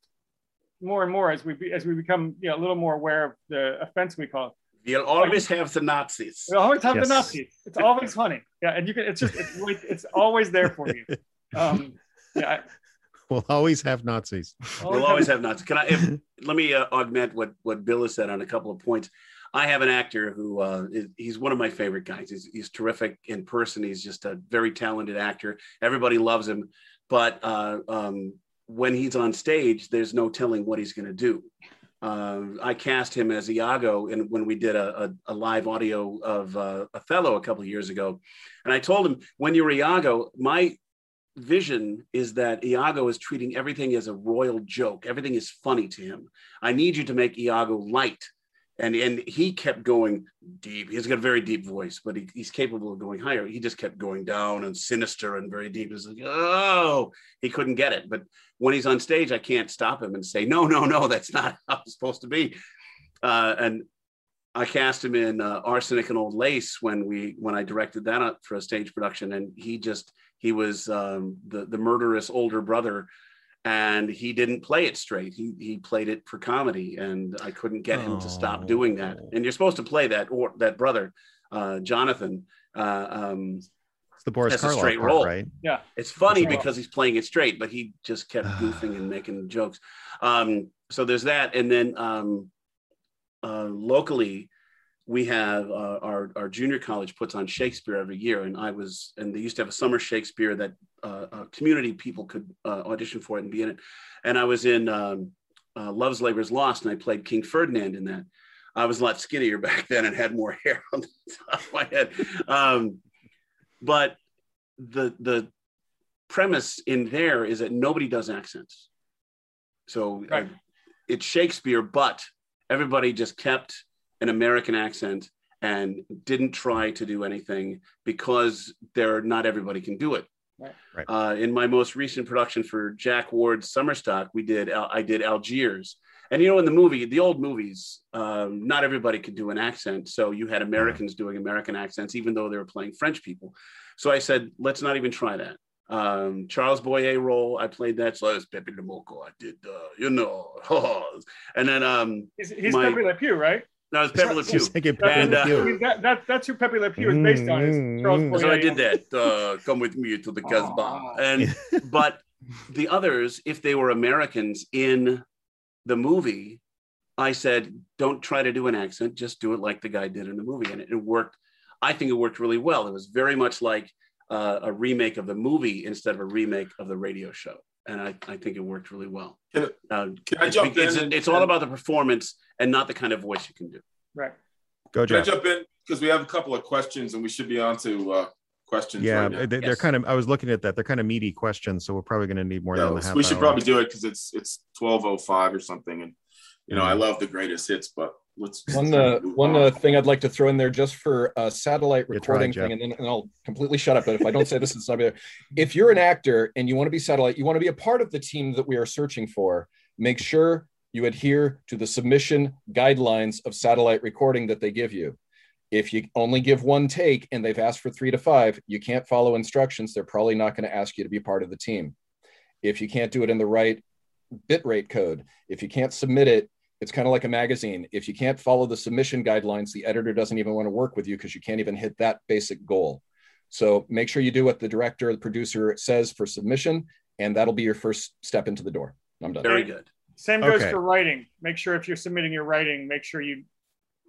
more and more as we be, as we become you know a little more aware of the offense we call it. You'll always have the Nazis. We'll always have Yes. the Nazis. It's always funny. Yeah, and you can. It's just it's really- it's always there for you. Um, yeah. I- We'll always have Nazis. We'll always have Nazis. Can I? If, let me uh, augment what what Bill has said on a couple of points. I have an actor who uh, is, he's one of my favorite guys. He's, he's terrific in person. He's just a very talented actor. Everybody loves him, but uh, um, when he's on stage, there's no telling what he's going to do. Uh, I cast him as Iago in, when we did a, a, a live audio of uh, Othello a couple of years ago, and I told him when you're Iago, my vision is that Iago is treating everything as a royal joke. Everything is funny to him. I need you to make Iago light. And, and he kept going deep. He's got a very deep voice, but he, he's capable of going higher. He just kept going down and sinister and very deep. It's like, oh, he couldn't get it. But when he's on stage, I can't stop him and say, no, no, no, that's not how it's supposed to be. Uh, and I cast him in uh, Arsenic and Old Lace when we when I directed that for a stage production, and he just he was um, the the murderous older brother, and he didn't play it straight. He he played it for comedy, and I couldn't get him to stop doing that. Oh. And you're supposed to play that or that brother, uh, Jonathan. Uh, um, It's the Boris That's a Karloff straight part, roll. right? yeah. it's funny Right. because he's playing it straight, but he just kept goofing and making jokes. Um, so there's that, and then um, uh, locally, we have uh, our our junior college puts on Shakespeare every year, and I was and they used to have a summer Shakespeare that uh, uh, community people could uh, audition for it and be in it, and I was in um, uh, Love's Labor's Lost, and I played King Ferdinand in that. I was a lot skinnier back then and had more hair on the top of my head. Um, but the the premise in there is that nobody does accents. So uh, Right. it's Shakespeare, but everybody just kept an American accent and didn't try to do anything because they're not everybody can do it. Right. Right. Uh, in my most recent production for Jack Ward's Summerstock, we did Al- I did Algiers, and you know in the movie, the old movies, um, not everybody could do an accent, so you had Americans doing American accents, even though they were playing French people. So I said, let's not even try that. Um, Charles Boyer role, I played that. So I was Pepe Le Moko. I did, uh, you know, and then um, He's, he's My- Pepe Le Pew, right? No, it's Pepe Le Pew. Just like it And, Pepe uh, I mean, that, that, that's who Pepe Le Pew is based on. Is Charles Mm, So I did that. Uh, come with me to the Casbah. And but the others, if they were Americans in the movie, I said, don't try to do an accent, just do it like the guy did in the movie. And it, it worked. I think it worked really well. It was very much like uh, a remake of the movie instead of a remake of the radio show. And I, I think it worked really well. Can, Uh, can I it's, jump it's, in? it's all about the performance and not the kind of voice you can do. Right. Go, Can I jump in because we have a couple of questions and we should be on to uh, questions. Yeah, right now. they, they're Yes. kind of. I was looking at that. They're kind of meaty questions, so we're probably going to need more Yeah, than a half we should hour. probably do it because it's it's twelve oh five or something, and you know I Mhm. love the greatest hits, but let's One let's uh, one uh, thing I'd like to throw in there just for a satellite recording Jeff. thing, and then and I'll completely shut up. But if I don't say this, it's not there. If you're an actor and you want to be satellite, you want to be a part of the team that we are searching for. Make sure you adhere to the submission guidelines of satellite recording that they give you. If you only give one take and they've asked for three to five, you can't follow instructions. They're probably not going to ask you to be part of the team. If you can't do it in the right bitrate code, if you can't submit it, it's kind of like a magazine. If you can't follow the submission guidelines, the editor doesn't even want to work with you because you can't even hit that basic goal. So make sure you do what the director or the producer says for submission, and that'll be your first step into the door. I'm done. Very good. Same goes Okay. for writing. Make sure if you're submitting your writing, make sure you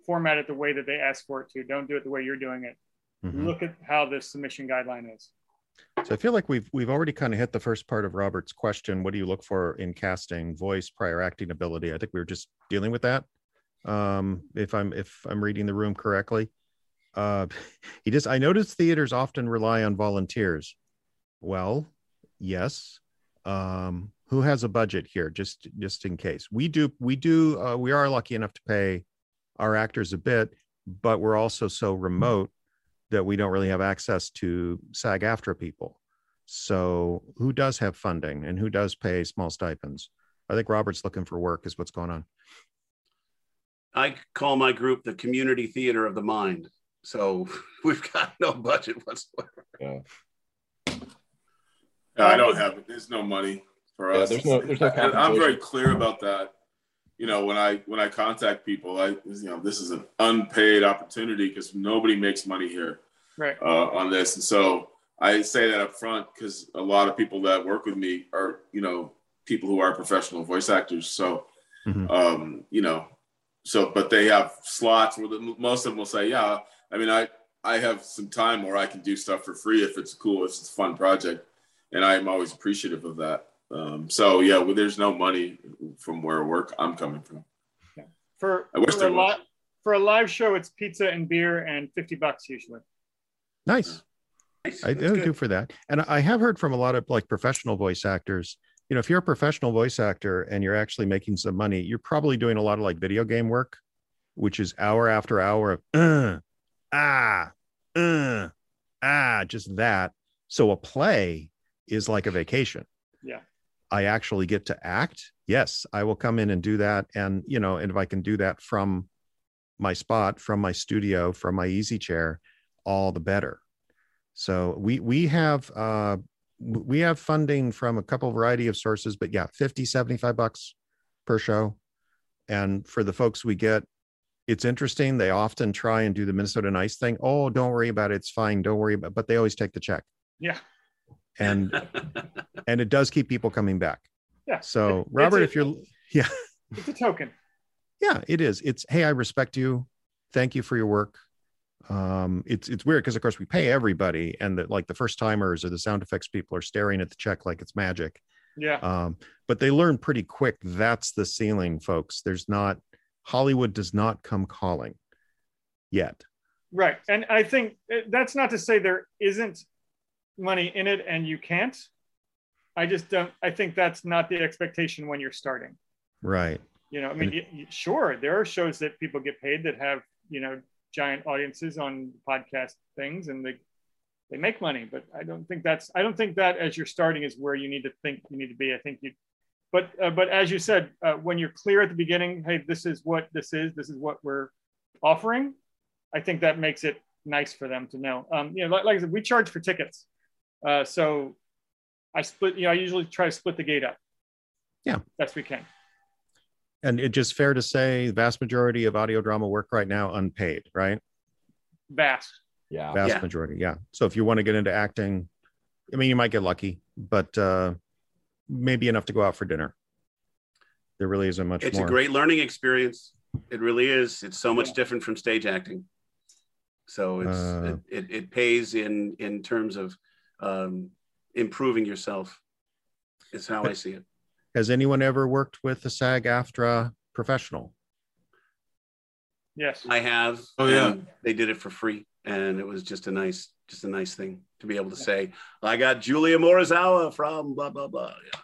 format it the way that they ask for it to. Don't do it the way you're doing it. Mhm. Look at how the submission guideline is. So I feel like we've we've already kind of hit the first part of Robert's question. What do you look for in casting? Voice, prior acting ability. I think we were just dealing with that. Um, if I'm if I'm reading the room correctly, uh, he just I noticed theaters often rely on volunteers. Well, yes. Um, who has a budget here? Just just in case we do we do uh, we are lucky enough to pay our actors a bit, but we're also so remote that we don't really have access to SAG-AFTRA people. So who does have funding and who does pay small stipends? I think Robert's looking for work is what's going on. I call my group the community theater of the mind. So we've got no budget whatsoever. Yeah, I don't have it. There's no money for Yeah, us. there's no- there's no And I'm very clear about that. You know, when I when I contact people, I you know this is an unpaid opportunity because nobody makes money here Right. uh, on this, and so I say that up front because a lot of people that work with me are you know people who are professional voice actors. So Mhm. um, you know, so but they have slots where the, most of them will say, yeah, I mean, I I have some time where I can do stuff for free if it's cool, if it's a fun project, and I am always appreciative of that. Um, so yeah, well, there's no money from where work I'm coming from. For, I wish for, there a was. li- for a live show, it's pizza and beer and 50 bucks usually. Nice. Nice. I do good. do for that. And I have heard from a lot of like professional voice actors, you know, if you're a professional voice actor and you're actually making some money, you're probably doing a lot of like video game work, which is hour after hour of uh, ah, uh, ah, just that. So a play is like a vacation. I actually get to act. Yes, I will come in and do that. And, you know, and if I can do that from my spot, from my studio, from my easy chair, all the better. So we we have uh we have funding from a couple variety of sources, but yeah, 50, 75 bucks per show. And for the folks we get, it's interesting. They often try and do the Minnesota nice thing. Oh, don't worry about it. It's fine. Don't worry about it. but they always take the check. Yeah. And and it does keep people coming back. Yeah. So Robert, a- if you're yeah, It's a token. yeah, it is. It's hey, I respect you. Thank you for your work. Um, it's it's weird because of course we pay everybody, and that like the first timers or the sound effects people are staring at the check like it's magic. Yeah. Um, but they learn pretty quick that's the ceiling, folks. There's not Hollywood does not come calling yet. Right. And I think uh, that's not to say there isn't money in it and you can't. I just don't, I think that's not the expectation when you're starting. Right. You know, I mean, And- sure, there are shows that people get paid that have, you know, giant audiences on podcast things and they, they make money, but I don't think that's, I don't think that as you're starting is where you need to think you need to be. I think you, but, uh, but as you said, uh, when you're clear at the beginning, hey, this is what this is, this is what we're offering. I think that makes it nice for them to know. Um, you know, like, like I said, we charge for tickets. Uh, so I split, you know, I usually try to split the gate up. Yeah. Best we can. And it's just fair to say the vast majority of audio drama work right now unpaid, right? Vast. Yeah. Vast Yeah. majority, yeah. So if you want to get into acting, I mean, you might get lucky, but uh, maybe enough to go out for dinner. There really isn't much It's more. a great learning experience. It really is. It's so much different from stage acting. So it's Uh. it, it, it pays in in terms of um, improving yourself. Is how I see it. Has anyone ever worked with a SAG-AFTRA professional? Yes. I have. Oh, yeah. They did it for free, and it was just a nice, just a nice thing to be able to say, "I got Julia Morizawa from blah blah blah." Yeah.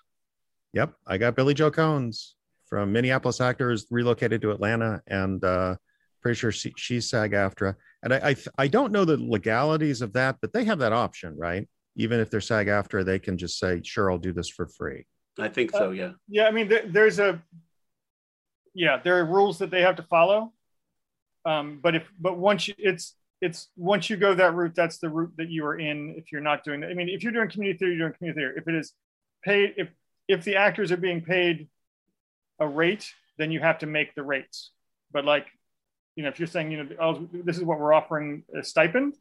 Yep, I got Billy Joe Cones from Minneapolis Actors, relocated to Atlanta, and uh, pretty sure she, she's SAG-AFTRA. And I, I I don't know the legalities of that, but they have that option, right? Even if they're SAG-AFTRA, they can just say, "Sure, I'll do this for free." I think so. Yeah. Yeah, I mean, there, there's a, yeah, there are rules that they have to follow. Um, but if, but once you, it's, it's once you go that route, that's the route that you are in. If you're not doing that, I mean, if you're doing community theater, you're doing community theater. If it is paid, if if the actors are being paid a rate, then you have to make the rates. But like, you know, if you're saying, you know, oh, this is what we're offering a stipend,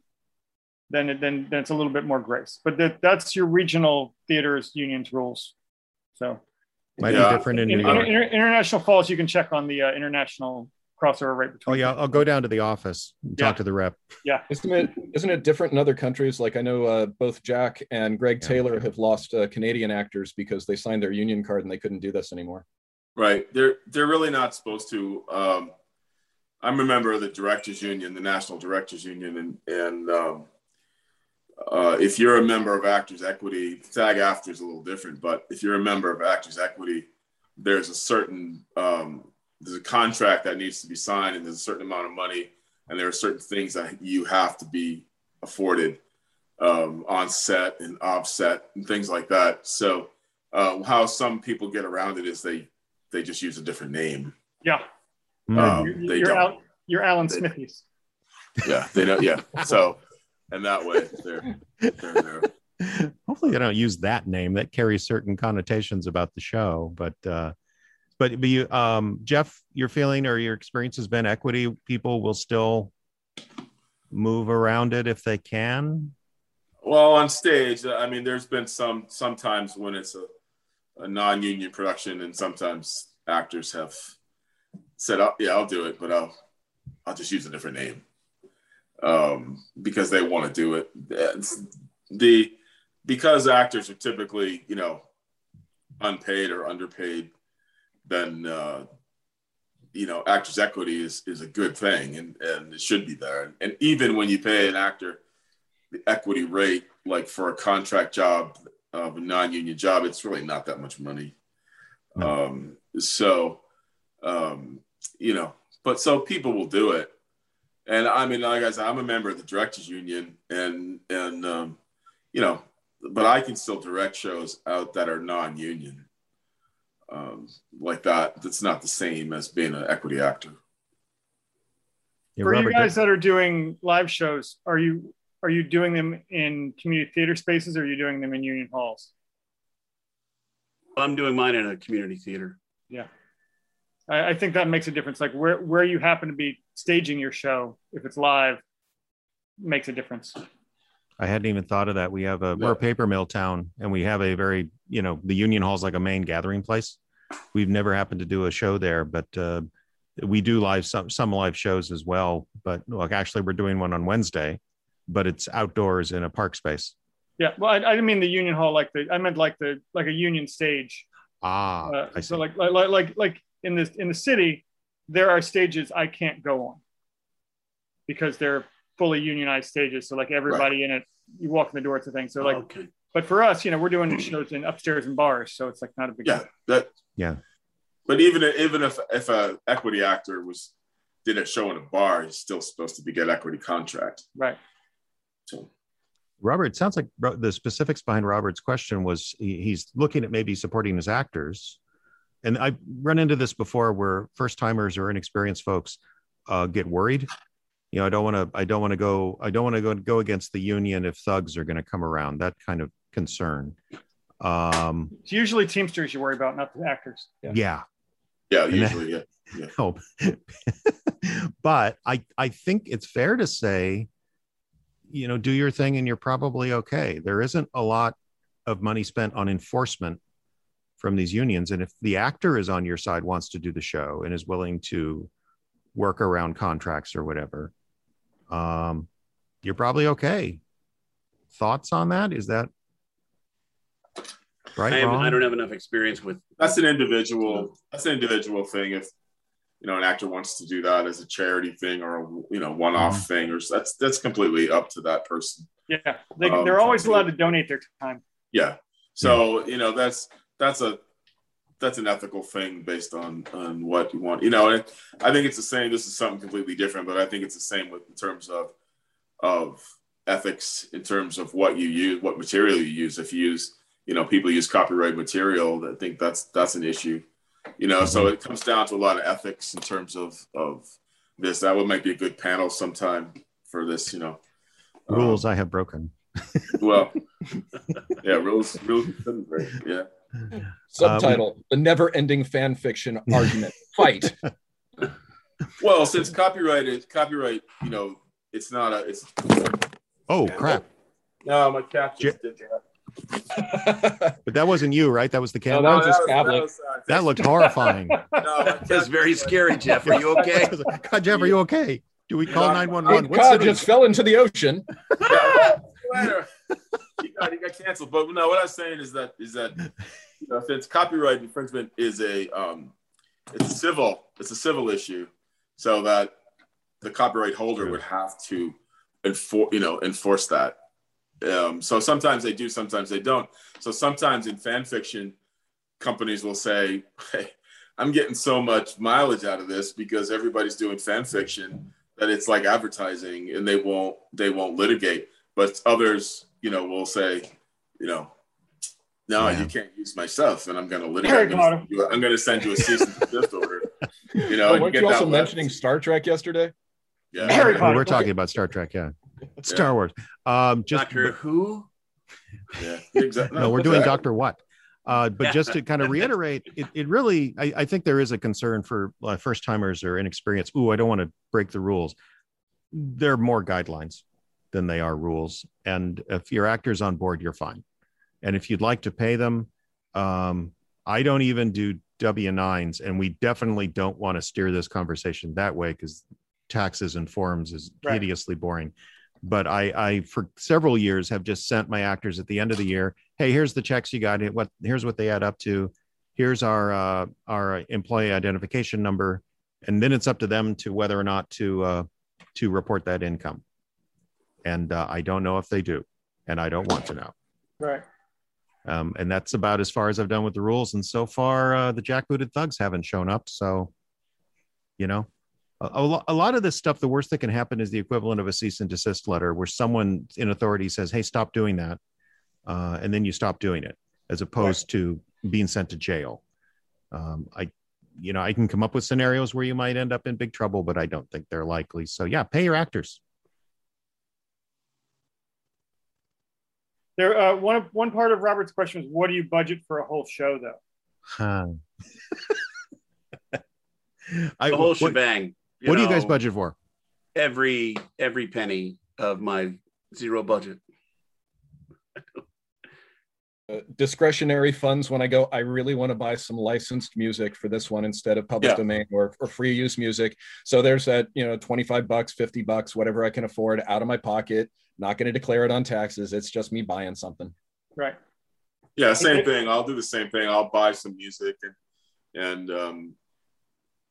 then it, then then it's a little bit more grace. But that that's your regional theaters unions rules. So Might Yeah. be different in in, New York. inter- international falls, you can check on the uh, international crossover rate Oh between. yeah, I'll go down to the office and talk to the rep. Yeah, isn't it isn't it different in other countries? Like I know uh, both Jack and Greg Yeah. Taylor have lost uh, Canadian actors because they signed their union card and they couldn't do this anymore. Right. They're they're really not supposed to. Um, I'm a member of the Directors Union, the National Directors Union, and and um, uh, if you're a member of Actors Equity, SAG-AFTRA is a little different. But if you're a member of Actors Equity, there's a certain um, there's a contract that needs to be signed, and there's a certain amount of money, and there are certain things that you have to be afforded um, on set and offset and things like that. So uh, how some people get around it is they they just use a different name. Yeah, Hmm. Um, you're, they you're, don't. Al, you're Alan They- Smithies. Yeah, they know. Yeah, so and that way they're they're there. Hopefully, they don't use that name. That carries certain connotations about the show. But uh, but but you, um, Jeff, your feeling or your experience has been equity people will still move around it if they can. Well, on stage, I mean, there's been some sometimes when it's a, a non-union production, and sometimes actors have said, "Oh, yeah, I'll do it, but I'll I'll just use a different name." Um, because they want to do it. It's the because actors are typically you know unpaid or underpaid, then uh, you know actors' equity is is a good thing and and it should be there. And even when you pay an actor the equity rate, like for a contract job of a non-union job, it's really not that much money. Um, so um, you know, but so people will do it and I mean, like I said, I'm a member of the directors union, and and um, you know, but I can still direct shows out that are non-union, um, like that. That's not the same as being an equity actor. Yeah, For you Robert, guys that are doing live shows, are you are you doing them in community theater spaces or are you doing them in union halls? I'm doing mine in a community theater. I, I think that makes a difference. Like where where you happen to be staging your show, if it's live, makes a difference. I hadn't even thought of that. We have a we're a paper mill town, and we have a very you know the Union Hall's like a main gathering place. We've never happened to do a show there, but uh, we do live some some live shows as well. But like actually, we're doing one on Wednesday, but it's outdoors in a park space. Yeah, well, I, I didn't mean the union hall like the I meant like the like a union stage. Ah, Uh, I see. so like like like like like in the in the city, there are stages I can't go on because they're fully unionized stages. So like everybody in it, you walk in the door, it's a thing. So like, okay. but for us, you know, we're doing shows in upstairs and bars, so it's like not a big Yeah, deal. that. Yeah. But even even if if a equity actor was did a show in a bar, he's still supposed to be get equity contract. right. So Robert, it sounds like the specifics behind Robert's question was he- he's looking at maybe supporting his actors. And I've run into this before where first timers or inexperienced folks uh, get worried. You know, I don't want to, I don't want to go, I don't want to go go against the union if thugs are going to come around, that kind of concern. Um, It's usually Teamsters you worry about, not the actors. Yeah. yeah, yeah, And that- usually yeah. no. but I, I think it's fair to say, you know, do your thing and you're probably okay. There isn't a lot of money spent on enforcement from these unions. And if the actor is on your side, wants to do the show and is willing to work around contracts or whatever, um, you're probably okay. Thoughts on that? Is that right? I, have. I don't have enough experience with. That's an individual. That's an individual thing. If you know an actor wants to do that as a charity thing or a you know one-off Mhm. thing, or that's that's completely up to that person. Yeah, they, Um, they're always allowed to donate their time. Yeah. So you know that's that's a that's an ethical thing based on on what you want. You know, I think it's the same. This is something completely different, but I think it's the same with in terms of of ethics in terms of what you use, what material you use. If you use, you know, people use copyright material, I think that's that's an issue. You know, so it comes down to a lot of ethics in terms of of this. That would might be a good panel sometime for this. You know, Rules um, I have broken. well, yeah, rules, rules? Yeah. Subtitle: The never-ending fan fiction argument. Fight. Well, since copyright is copyright, you know, it's not a. It's Oh crap! no, my cat just did that. But that wasn't you, right? That was the No, camera. that was that was, uh, that looked horrifying. no, That's very scary, Jeff. Are you okay? God, Jeff, are you okay? Do we call nine one one? nine one Cape just fell into the ocean. Yeah, well, he got he got canceled. But no, what I was saying is that is that know, since copyright infringement is a um, it's a civil it's a civil issue, so that the copyright holder would have to enforce you know enforce that. Um, so sometimes they do, sometimes they don't. So sometimes in fan fiction, companies will say, "Hey, I'm getting so much mileage out of this because everybody's doing fan fiction that it's like advertising, and they won't they won't litigate." But others, you know, will say, you know, no, Yeah. you can't use my stuff, and I'm going to litigate. Harry I'm gonna send you a- I'm to send a cease and desist order. You know, Oh, weren't get you also left. mentioning Star Trek yesterday? Yeah. Harry Potter. we're talking about Star Trek, yeah. Star Wars. Um, just Doctor Who? Yeah, exactly. no, we're doing Doctor What. Uh, but just to kind of reiterate, it, it really, I, I think there is a concern for uh, first timers or inexperienced. Ooh, I don't want to break the rules. There are more guidelines than they are rules. And if your actor's on board, you're fine. And if you'd like to pay them, um, I don't even do W 9s. And we definitely don't want to steer this conversation that way because taxes and forms is Right. hideously boring. But I, I, for several years, have just sent my actors at the end of the year hey here's the checks you got what here's what they add up to here's our uh, our employee identification number and then it's up to them to whether or not to uh, to report that income and uh, i don't know if they do and i don't want to know Right. Um, and that's about as far as i've done with the rules and so far uh, the jackbooted thugs haven't shown up so you know a, a lo- a lot of this stuff the worst that can happen is the equivalent of a cease and desist letter where someone in authority says hey stop doing that uh, and then you stop doing it as opposed to being sent to jail. Um, I, you know, I can come up with scenarios where you might end up in big trouble, but I don't think they're likely. So yeah, pay your actors. There, uh, one of one part of Robert's question was, what do you budget for a whole show, though? Huh. I, The whole what, shebang. what do you guys budget for? Every every penny of my zero budget. Uh, discretionary funds when I go, I really want to buy some licensed music for this one instead of public Yeah. domain or, or free use music. So there's that, you know, 25 bucks, 50 bucks, whatever I can afford out of my pocket. Not going to declare it on taxes. It's just me buying something. Right. Yeah, same thing. I'll do the same thing. I'll buy some music and and um,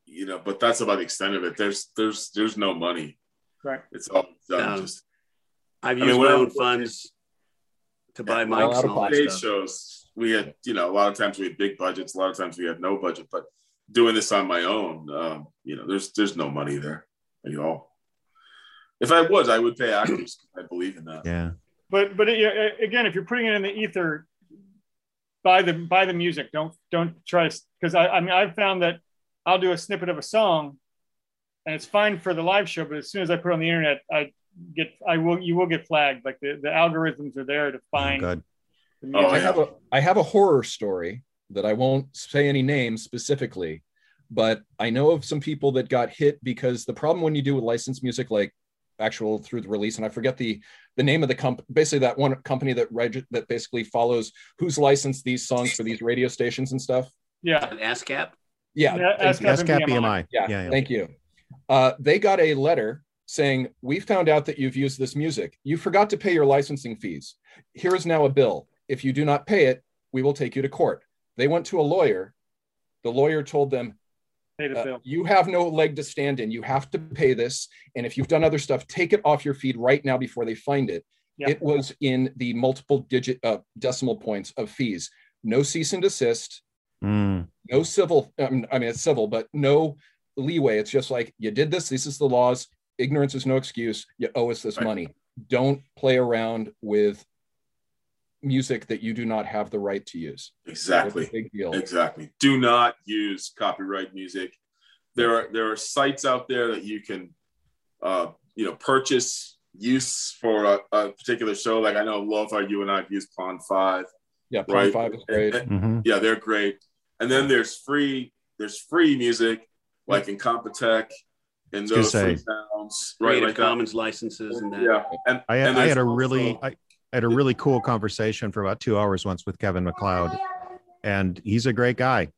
you know, but that's about the extent of it. There's there's there's no money. Right. It's all done No. just I've I used mean, my own funds to buy Yeah, mics and all that stuff. shows. We had, you know, a lot of times we had big budgets, a lot of times we had no budget, but doing this on my own, um, you know, there's there's no money there at all. If I was, I would pay actors. I believe in that. Yeah. But but uh, again, if you're putting it in the ether, buy the buy the music. Don't don't try to because I I mean I've found that I'll do a snippet of a song, and it's fine for the live show. But as soon as I put it on the internet, I get I will you will get flagged. Like the, the algorithms are there to find Good. the Oh. I have a I have a horror story that I won't say any names specifically, but I know of some people that got hit because the problem when you do with licensed music like actual through the release, and I forget the the name of the company. Basically, that one company that reg- that basically follows who's licensed these songs for these radio stations and stuff. Yeah, An ASCAP. Yeah, Yeah, thank you. ASCAP. BMI. BMI. yeah, yeah, yeah. thank you. Uh, they got a letter saying, "We found out that you've used this music. You forgot to pay your licensing fees. Here is now a bill. If you do not pay it, we will take you to court." They went to a lawyer. The lawyer told them, Pay the uh, bill. "You have no leg to stand in. You have to pay this. And if you've done other stuff, take it off your feed right now before they find it." Yeah. It was in the multiple digit uh, decimal points of fees. No cease and desist Mm. no civil um, i mean it's civil but no leeway it's just like you did this this is the laws ignorance is no excuse you owe us this Right. money don't play around with music that you do not have the right to use Exactly. big deal Exactly. Do not use copyright music. There are there are sites out there that you can, uh, you know, purchase use for a, a particular show. Like I know Lo-Fi, you and I have used Pond Five. yeah Pond Right. five is great And- hmm yeah, they're great. And then there's free there's free music like Incompetech and gonna those say. free sounds, right? Creative Like that. Commons licenses and that. Yeah, and I, and I had a really I, I had a really cool conversation for about two hours once with Kevin MacLeod, and he's a great guy,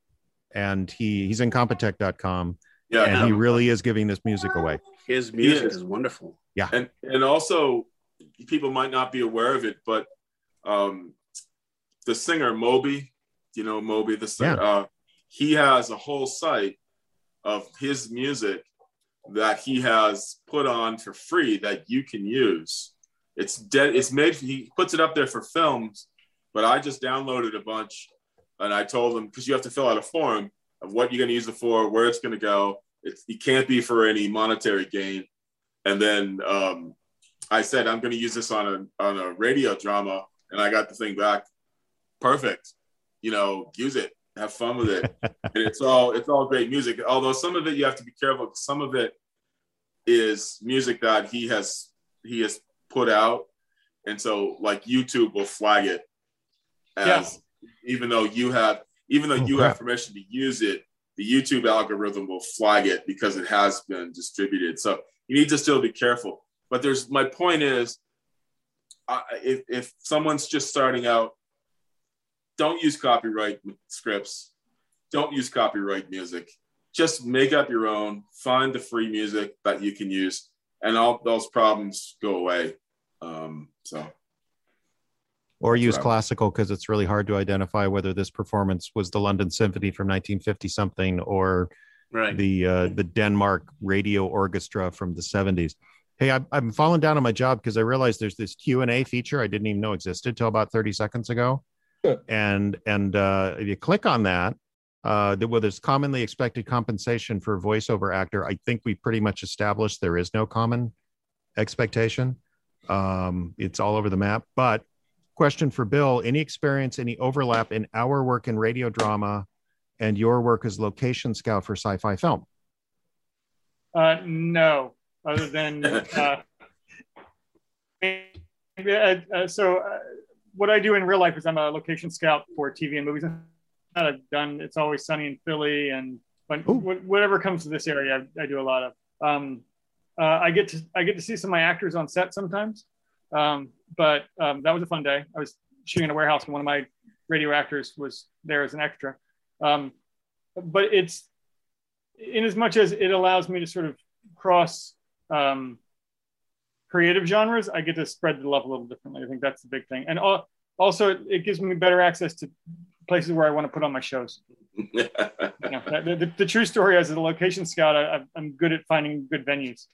and he he's Incompetech.com, yeah, and he really is giving this music away. His music is. is wonderful. Yeah, and and also people might not be aware of it, but um, the singer Moby, you know Moby, the singer, Yeah. uh, he has a whole site of his music that he has put on for free that you can use. It's dead. It's made. He puts it up there for films, but I just downloaded a bunch, and I told him because you have to fill out a form of what you're going to use it for, where it's going to go. It's, it can't be for any monetary gain. And then um, I said I'm going to use this on a on a radio drama, and I got the thing back. Perfect. You know, use it. Have fun with it. and it's all it's all great music. Although some of it you have to be careful. Some of it is music that he has he has put out, and so like YouTube will flag it as even though you have even though Oh, you crap. have permission to use it, the YouTube algorithm will flag it because it has been distributed. So you need to still be careful. But there's my point is, uh, if if someone's just starting out, don't use copyright scripts, don't use copyright music. Just make up your own. Find the free music that you can use, and all those problems go away. Um, so Or use Right. classical because it's really hard to identify whether this performance was the London Symphony from 1950 something or Right. the uh, the Denmark Radio Orchestra from the 70s. Hey, I'm, I'm falling down on my job because I realized there's this Q and A feature I didn't even know existed till about 30 seconds ago. Sure. And and uh, if you click on that, uh, there, well, there's commonly expected compensation for a voiceover actor. I think we pretty much established there is no common expectation. Um, it's all over the map. But question for Bill: Any experience, any overlap in our work in radio drama and your work as location scout for sci-fi film? Uh, no, other than uh, yeah, uh, so uh, what I do in real life is I'm a location scout for TV and movies. I've done. It's always sunny in Philly, and wh- whatever comes to this area, I, I do a lot of. Um, uh, I get to I get to see some of my actors on set sometimes, um, but um, that was a fun day. I was shooting in a warehouse, and one of my radio actors was there as an extra. Um, but it's in as much as it allows me to sort of cross um, creative genres, I get to spread the love a little differently. I think that's the big thing, and al- also it, it gives me better access to places where I want to put on my shows. You know, the, the, the true story as a location scout, I, I- I'm good at finding good venues.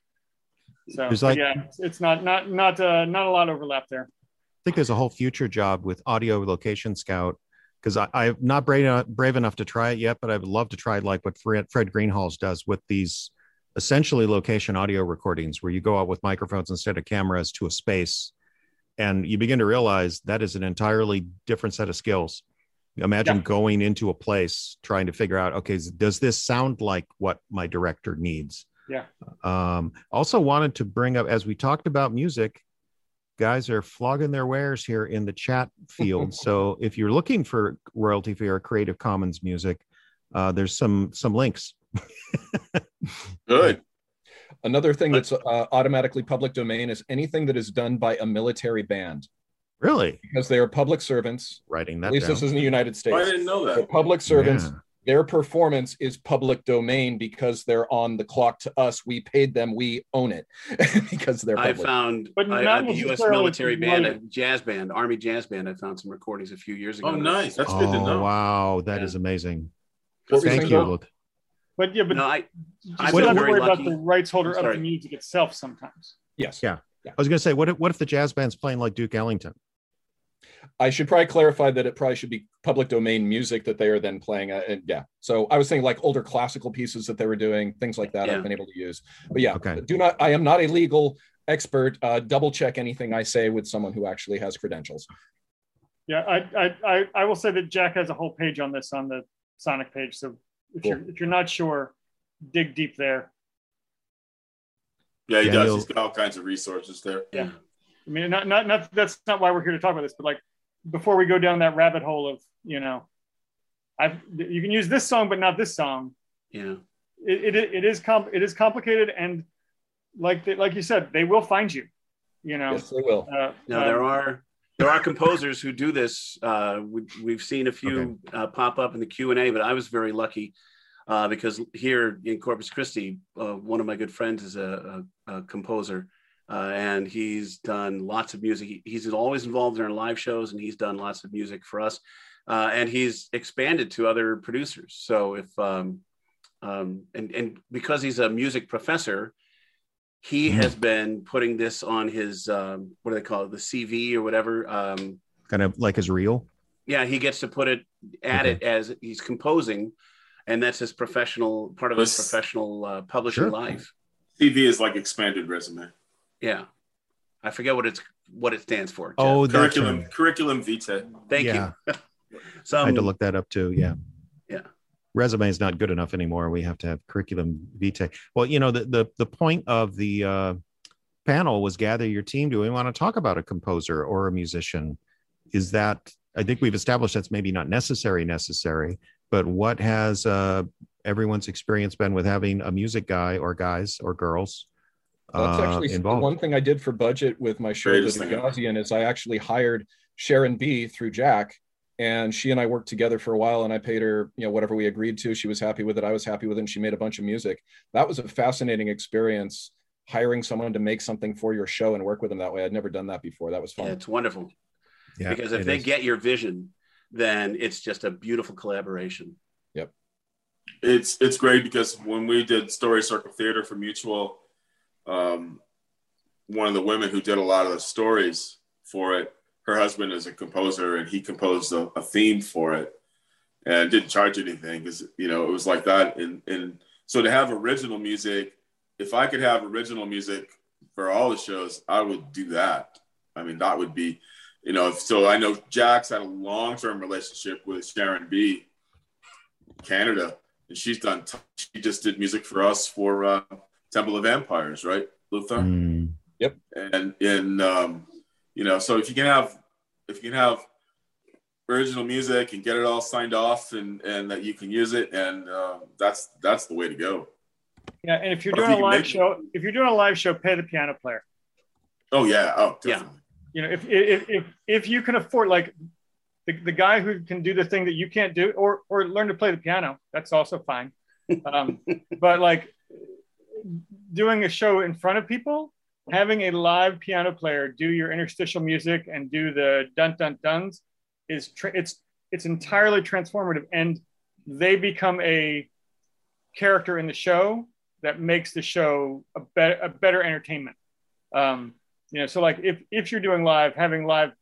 So like- yeah, it's- it's not not not uh, not a lot of overlap there. I think there's a whole future job with audio location scout because I'm not brave enough, brave enough to try it yet, but I would love to try it like what Fred, Fred Greenhalgh's does with these essentially location audio recordings where you go out with microphones instead of cameras to a space and you begin to realize that is an entirely different set of skills. Imagine Yeah. going into a place trying to figure out, okay, does this sound like what my director needs? Yeah. Um, also wanted to bring up as we talked about music, guys are flogging their wares here in the chat field. so if you're looking for royalty free or Creative Commons music, uh, there's some some links. Good. Another thing that's uh, automatically public domain is anything that is done by a military band Really? because they are public servants. Writing that At least down. this is in the United States. Oh, I didn't know They're that. public servants. Yeah. Their performance is public domain because they're on the clock to us. We paid them. We own it because they're I found But I, not at the U.S. military band, a jazz band, Army jazz band. I found some recordings a few years ago. Oh, nice. That's good to Oh know. wow, that Yeah. is amazing. What Thank you. Bill? Lord. But yeah, but No, I, you I've still have to worry lucky. about the rights holder of the music itself sometimes. Yes. Yeah. I was going to say, what if, what if the jazz band's playing like Duke Ellington? I should probably clarify that it probably should be public domain music that they are then playing. Uh, and yeah. So I was saying like older classical pieces that they were doing, things like that Yeah. I've been able to use. But yeah, Okay. do not, I am not a legal expert. Uh, double check anything I say with someone who actually has credentials. Yeah, I, I, I, I will say that Jack has a whole page on this on the Sonic page. So if Cool. you're if you're not sure, dig deep there. Yeah, he Yeah, does. he'll- He's got all kinds of resources there. Yeah. I mean, not not not that's not why we're here to talk about this, but like before we go down that rabbit hole of you know, I've you can use this song but not this song. yeah. It it, it is com- it is complicated and like they, like you said, they will find you. You know, Yes, they will. uh, No, um, there are there are composers who do this. Uh, we, we've seen a few uh, pop up in the Q and A, but I was very lucky uh, because here in Corpus Christi, uh, one of my good friends is a, a, a composer, uh, and he's done lots of music. He- he's always involved in our live shows, and he's done lots of music for us. Uh, and he's expanded to other producers. So if um, um, and and because he's a music professor, he Mhm. has been putting this on his um, what do they call it, the CV or whatever. Um, Kind of like his reel. yeah, he gets to put it at Okay. it as he's composing, and that's his professional part of his professional uh, publishing Sure. life. CV is like expanded resume. Yeah, I forget what it's what it stands for. Jeff. Oh, Curriculum, term. curriculum vitae. thank yeah. you. so I had to look that up too. Yeah. Yeah. Resume is not good enough anymore. We have to have curriculum vitae. Well, you know, the the, the point of the uh, panel was gather your team. Do we want to talk about a composer or a musician? Is that I think we've established that's maybe not necessary, necessary, but what has uh, everyone's experience been with having a music guy or guys or girls That's uh, actually the involved? one thing I did for budget with my show, Greatest The thing. Gaussian, is I actually hired Sharon B through Jack, and she and I worked together for a while, and I paid her, you know, whatever we agreed to. She was happy with it. I was happy with it. And she made a bunch of music. That was a fascinating experience. Hiring someone to make something for your show and work with them that way. I'd never done that before. That was fun. yeah, it's wonderful Yeah, because if they is. get your vision, then it's just a beautiful collaboration. Yep. It's it's great because when we did Story Circle Theater for Mutual, um, one of the women who did a lot of the stories for it, her husband is a composer and he composed a, a theme for it and didn't charge anything because you know it was like that. And and so to have original music, if I could have original music for all the shows, I would do that. I mean, that would be, you know, so I know Jack's had a long term relationship with Sharon B. Canada, and she's done. She just did music for us for uh, Temple of vampires right, Luther? Mm, And in um, you know, so if you can have if you can have original music and get it all signed off, and and that you can use it, and uh, that's that's the way to go. Yeah, and if you're Or if doing you a live show, if you're doing a live show, pay the piano player. Oh yeah, oh Yeah. You know, if if if, if you can afford like the, the guy who can do the thing that you can't do, or or learn to play the piano, that's also fine. Um, but like doing a show in front of people, having a live piano player do your interstitial music and do the dun dun duns is tra- it's it's entirely transformative, and they become a character in the show that makes the show a better a better entertainment. Um, you know, so like if if you're doing live, having live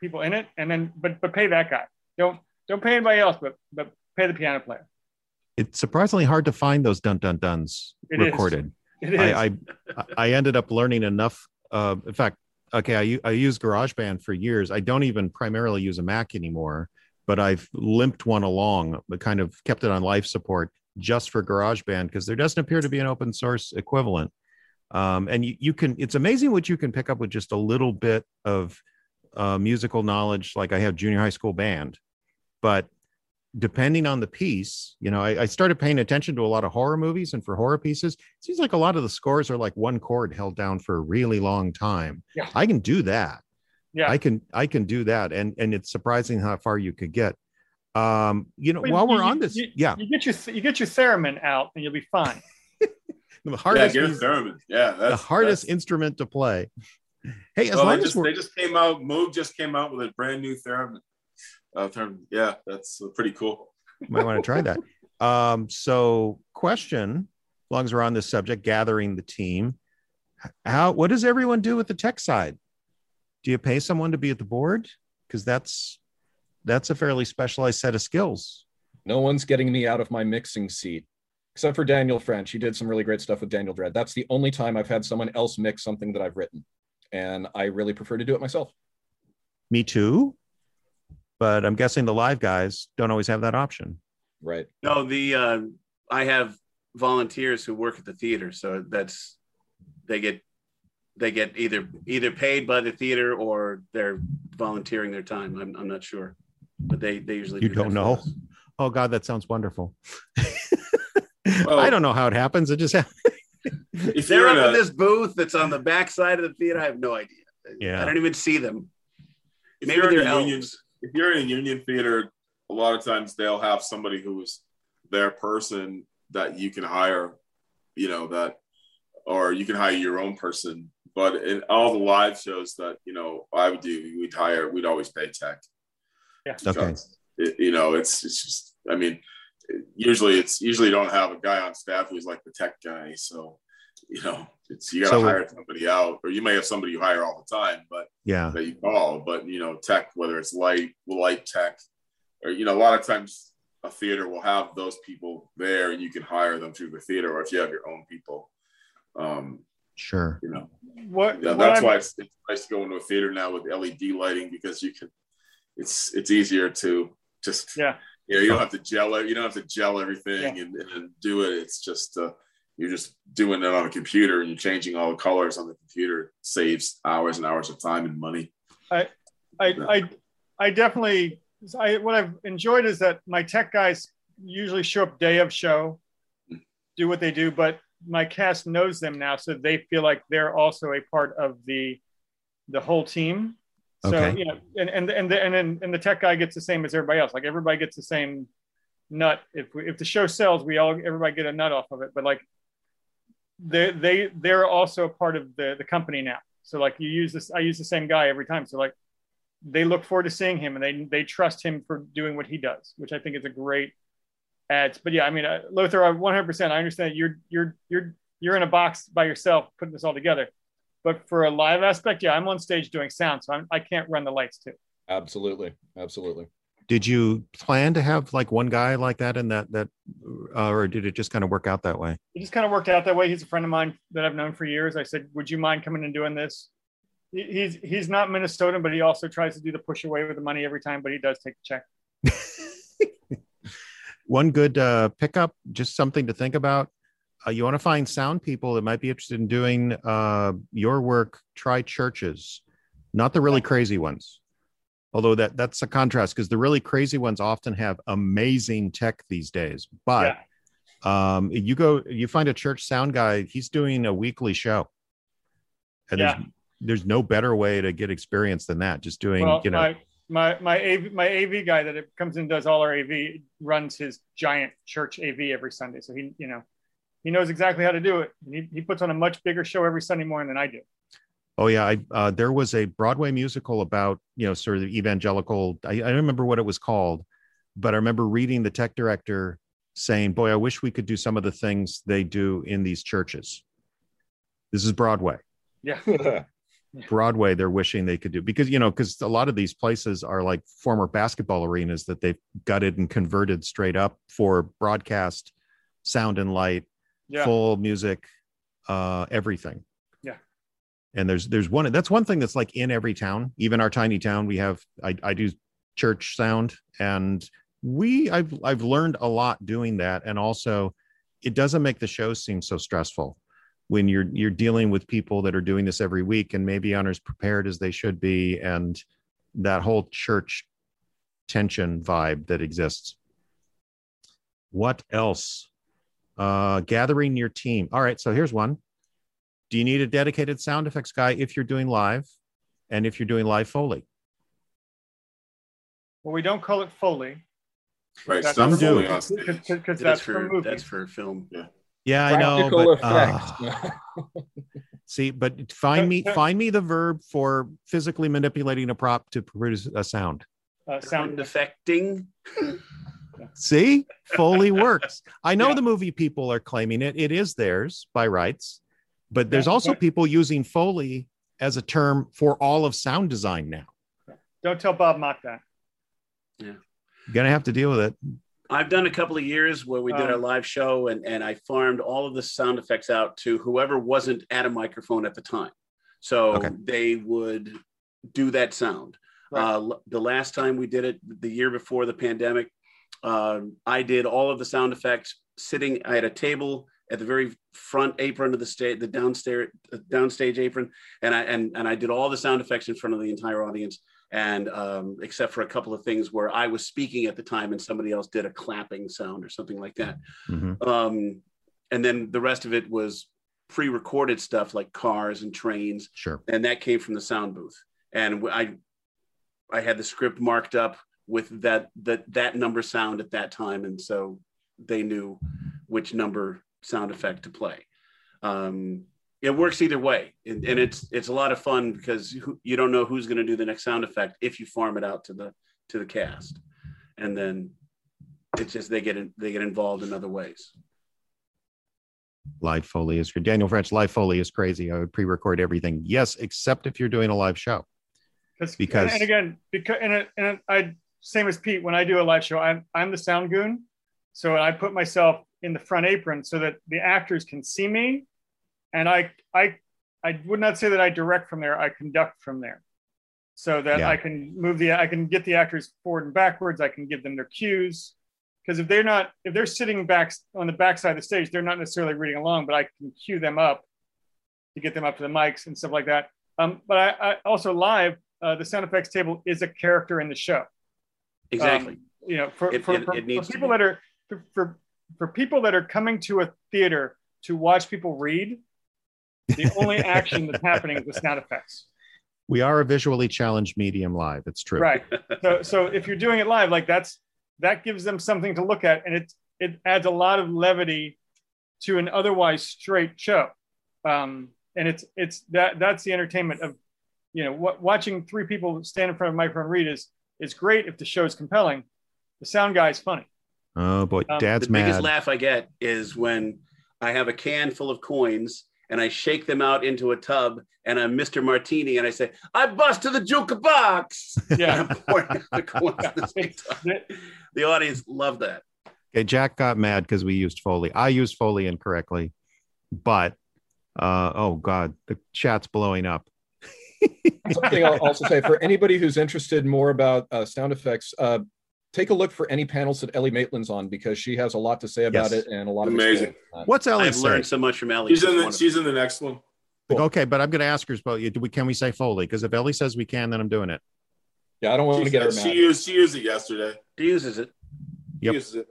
people in it, and then but but pay that guy. Don't don't pay anybody else, but but pay the piano player. it's surprisingly hard to find those dun dun duns It recorded. Is. I, I I ended up learning enough. Uh, in fact, okay, I I use GarageBand for years. I don't even primarily use a Mac anymore, but I've limped one along, but kind of kept it on life support just for GarageBand because there doesn't appear to be an open source equivalent. Um, and you, you can. It's amazing what you can pick up with just a little bit of uh, musical knowledge. Like I have junior high school band, but depending on the piece, you know, I, I, started paying attention to a lot of horror movies, and for horror pieces, it seems like a lot of the scores are like one chord held down for a really long time. Yeah. I can do that. Yeah, I can I can do that, and and it's surprising how far you could get. Um, you know, Well, while you- we're on this, you- yeah, You get your you get your theremin out, and you'll be fine. the Yeah, hardest get a theremin. Yeah, that's the hardest that's- instrument to play. Hey, as well, long they as just, we're they just came out. Moog just came out with a brand new theremin. Uh, theremin. Yeah, that's uh, pretty cool. might want to try that. Um, so question, as long as we're on this subject, gathering the team, how what does everyone do with the tech side? Do you pay someone to be at the board? Because that's that's a fairly specialized set of skills. No one's getting me out of my mixing seat, except for Daniel French. He did some really great stuff with Daniel Dredd. That's the only time I've had someone else mix something that I've written, and I really prefer to do it myself. Me too. But I'm guessing the live guys don't always have that option. Right. No, the uh, I have volunteers who work at the theater, so that's they get they get either either paid by the theater or they're volunteering their time. I'm, I'm not sure, but they they usually You do don't know? us. Oh God, that sounds wonderful. Well- I don't know how it happens. It just happens. If They're up in in a, this booth that's on the back side of the theater. I have no idea. Yeah. I don't even see them. if Maybe they're a union, elves. If you're in a union theater, a lot of times they'll have somebody who is their person that you can hire, you know, that, or you can hire your own person. But in all the live shows that, you know, I would do, we'd hire, we'd always pay tech. Yeah. Okay. It, you know, it's, it's just, I mean, usually it's usually you don't have a guy on staff who's like the tech guy. So, you know, it's, you got to So- hire somebody out, or you may have somebody you hire all the time, but Yeah. that you call, but you know, tech, whether it's light, light tech, or you know, a lot of times a theater will have those people there and you can hire them through the theater, or if you have your own people. Um, Sure. you know, What? yeah, that's I'm- why it's, it's nice to go into a theater now with LED lighting because you can it's it's easier to just Yeah. you know, you don't have to gel it, you don't have to gel everything and, and do it. It's just uh you're just doing it on a computer and you're changing all the colors on the computer. Saves hours and hours of time and money. I, I, I definitely, I, what I've enjoyed is that my tech guys usually show up day of show, hmm. do what they do, but my cast knows them now, so they feel like they're also a part of the, the whole team. So Okay. you know, and and and the, and then and the tech guy gets the same as everybody else. Like everybody gets the same nut. If we, if the show sells, we all everybody get a nut off of it. But like they they they're also part of the the company now. So like you use this, I use the same guy every time. So like they look forward to seeing him and they they trust him for doing what he does, which I think is a great add. But yeah, I mean, uh, Lothar, I 100%. I understand you're you're you're you're in a box by yourself putting this all together. But for a live aspect, yeah, I'm on stage doing sound, so I'm, I can't run the lights too. Absolutely. Absolutely. Did you plan to have like one guy like that in that that, uh, or did it just kind of work out that way? It just kind of worked out that way. He's a friend of mine that I've known for years. I said, "Would you mind coming and doing this?" He's he's not Minnesotan, but he also tries to do the push away with the money every time. But he does take the check. One good uh, pickup, just something to think about. Uh, you want to find sound people that might be interested in doing uh, your work. Try churches, not the really crazy ones. Although that that's a contrast because the really crazy ones often have amazing tech these days. But um, you go, you find a church sound guy. He's doing a weekly show, and Yeah. there's there's no better way to get experience than that. Just doing, Well, you know, my my my AV, my AV guy that comes in and does all our AV runs his giant church AV every Sunday. So he you know he knows exactly how to do it. He, he puts on a much bigger show every Sunday morning than I do. Oh yeah, I uh, there was a Broadway musical about you know sort of evangelical. I, I don't remember what it was called, but I remember reading the tech director saying, "Boy, I wish we could do some of the things they do in these churches." This is Broadway. Yeah. Broadway, they're wishing they could do because you know because a lot of these places are like former basketball arenas that they've gutted and converted straight up for broadcast, sound and light, Yeah. full music, uh, everything. And there's there's one that's one thing that's like in every town even our tiny town we have i, I do church sound and we i've i've learned a lot doing that and also it doesn't make the show seem so stressful when you're you're dealing with people that are doing this every week and maybe aren't as prepared as they should be and that whole church tension vibe that exists What else? Uh, gathering your team. All right. So here's one. Do you need a dedicated sound effects guy if you're doing live and if you're doing live Foley? Well, we don't call it Foley. Right. That's Some do. movie. Because That's that's for for movies. that's for film. Yeah, I know. But, uh, see, but find me find me the verb for physically manipulating a prop to produce a sound. uh, Sound sound affecting. See, Foley works. I know Yeah. the movie people are claiming it. It is theirs by rights, but there's also people using Foley as a term for all of sound design now. Don't tell Bob Mott that. Yeah. You're gonna have to deal with it. I've done a couple of years where we did our Um, live show and, and I farmed all of the sound effects out to whoever wasn't at a microphone at the time. So Okay. they would do that sound. Right. Uh, the last time we did it, the year before the pandemic, um, I did all of the sound effects sitting at a table at the very front apron of the stage, the downstairs downstage apron, and I and and I did all the sound effects in front of the entire audience. And um, except for a couple of things where I was speaking at the time and somebody else did a clapping sound or something like that. Mhm. Um, and then the rest of it was pre-recorded stuff like cars and trains Sure. and that came from the sound booth and i i had the script marked up with that that that number sound at that time and so they knew which number sound effect to play um it works either way and, and it's it's a lot of fun because you, you don't know who's going to do the next sound effect if you farm it out to the to the cast and then it's just they get in, they get involved in other ways Live Foley is good. Daniel French, live Foley is crazy. I would pre-record everything. Yes, except if you're doing a live show. Because Because- and, and again, because and, and I same as Pete when I do a live show, I'm I'm the sound goon, so I put myself in the front apron so that the actors can see me, and I I I would not say that I direct from there. I conduct from there, so that Yeah. I can move the I can get the actors forward and backwards. I can give them their cues. Because if they're not, if they're sitting back on the backside of the stage, they're not necessarily reading along, but I can cue them up to get them up to the mics and stuff like that. Um, but I, I also live, uh, the sound effects table is a character in the show. exactly Um, you know, for, It- for, it- for, it for people that are for, for for people that are coming to a theater to watch people read, the only action that's happening is the sound effects. We are a visually challenged medium live. It's true. Right. So so if you're doing it live, like that's that gives them something to look at, and it it adds a lot of levity to an otherwise straight show. Um, and it's it's that that's the entertainment of you know what watching three people stand in front of a microphone read is is great if the show is compelling. The sound guy is funny. Oh boy, Um, Dad's the biggest laugh I get is when I have a can full of coins and I shake them out into a tub and I'm Mr. Martini and I say, I busted the jukebox. And Yeah. I'm pouring out the coins at the same time. The audience loved that. Okay, Jack got mad because we used Foley. I used Foley incorrectly, but uh, oh god, the chat's blowing up. Something I'll also say for anybody who's interested more about uh, sound effects, uh, take a look for any panels that Ellie Maitland's on because she has a lot to say about Yes. it and a lot of Amazing. experience on that. What's Ellie I've say? learned so much from Ellie. She's in the she's in the next one. Okay, but I'm going to ask her about you. Do we can we say Foley? Because if Ellie says we can, then I'm doing it. Yeah, I don't want She, to get her she mad. used she used it yesterday. She uses it. She uses it.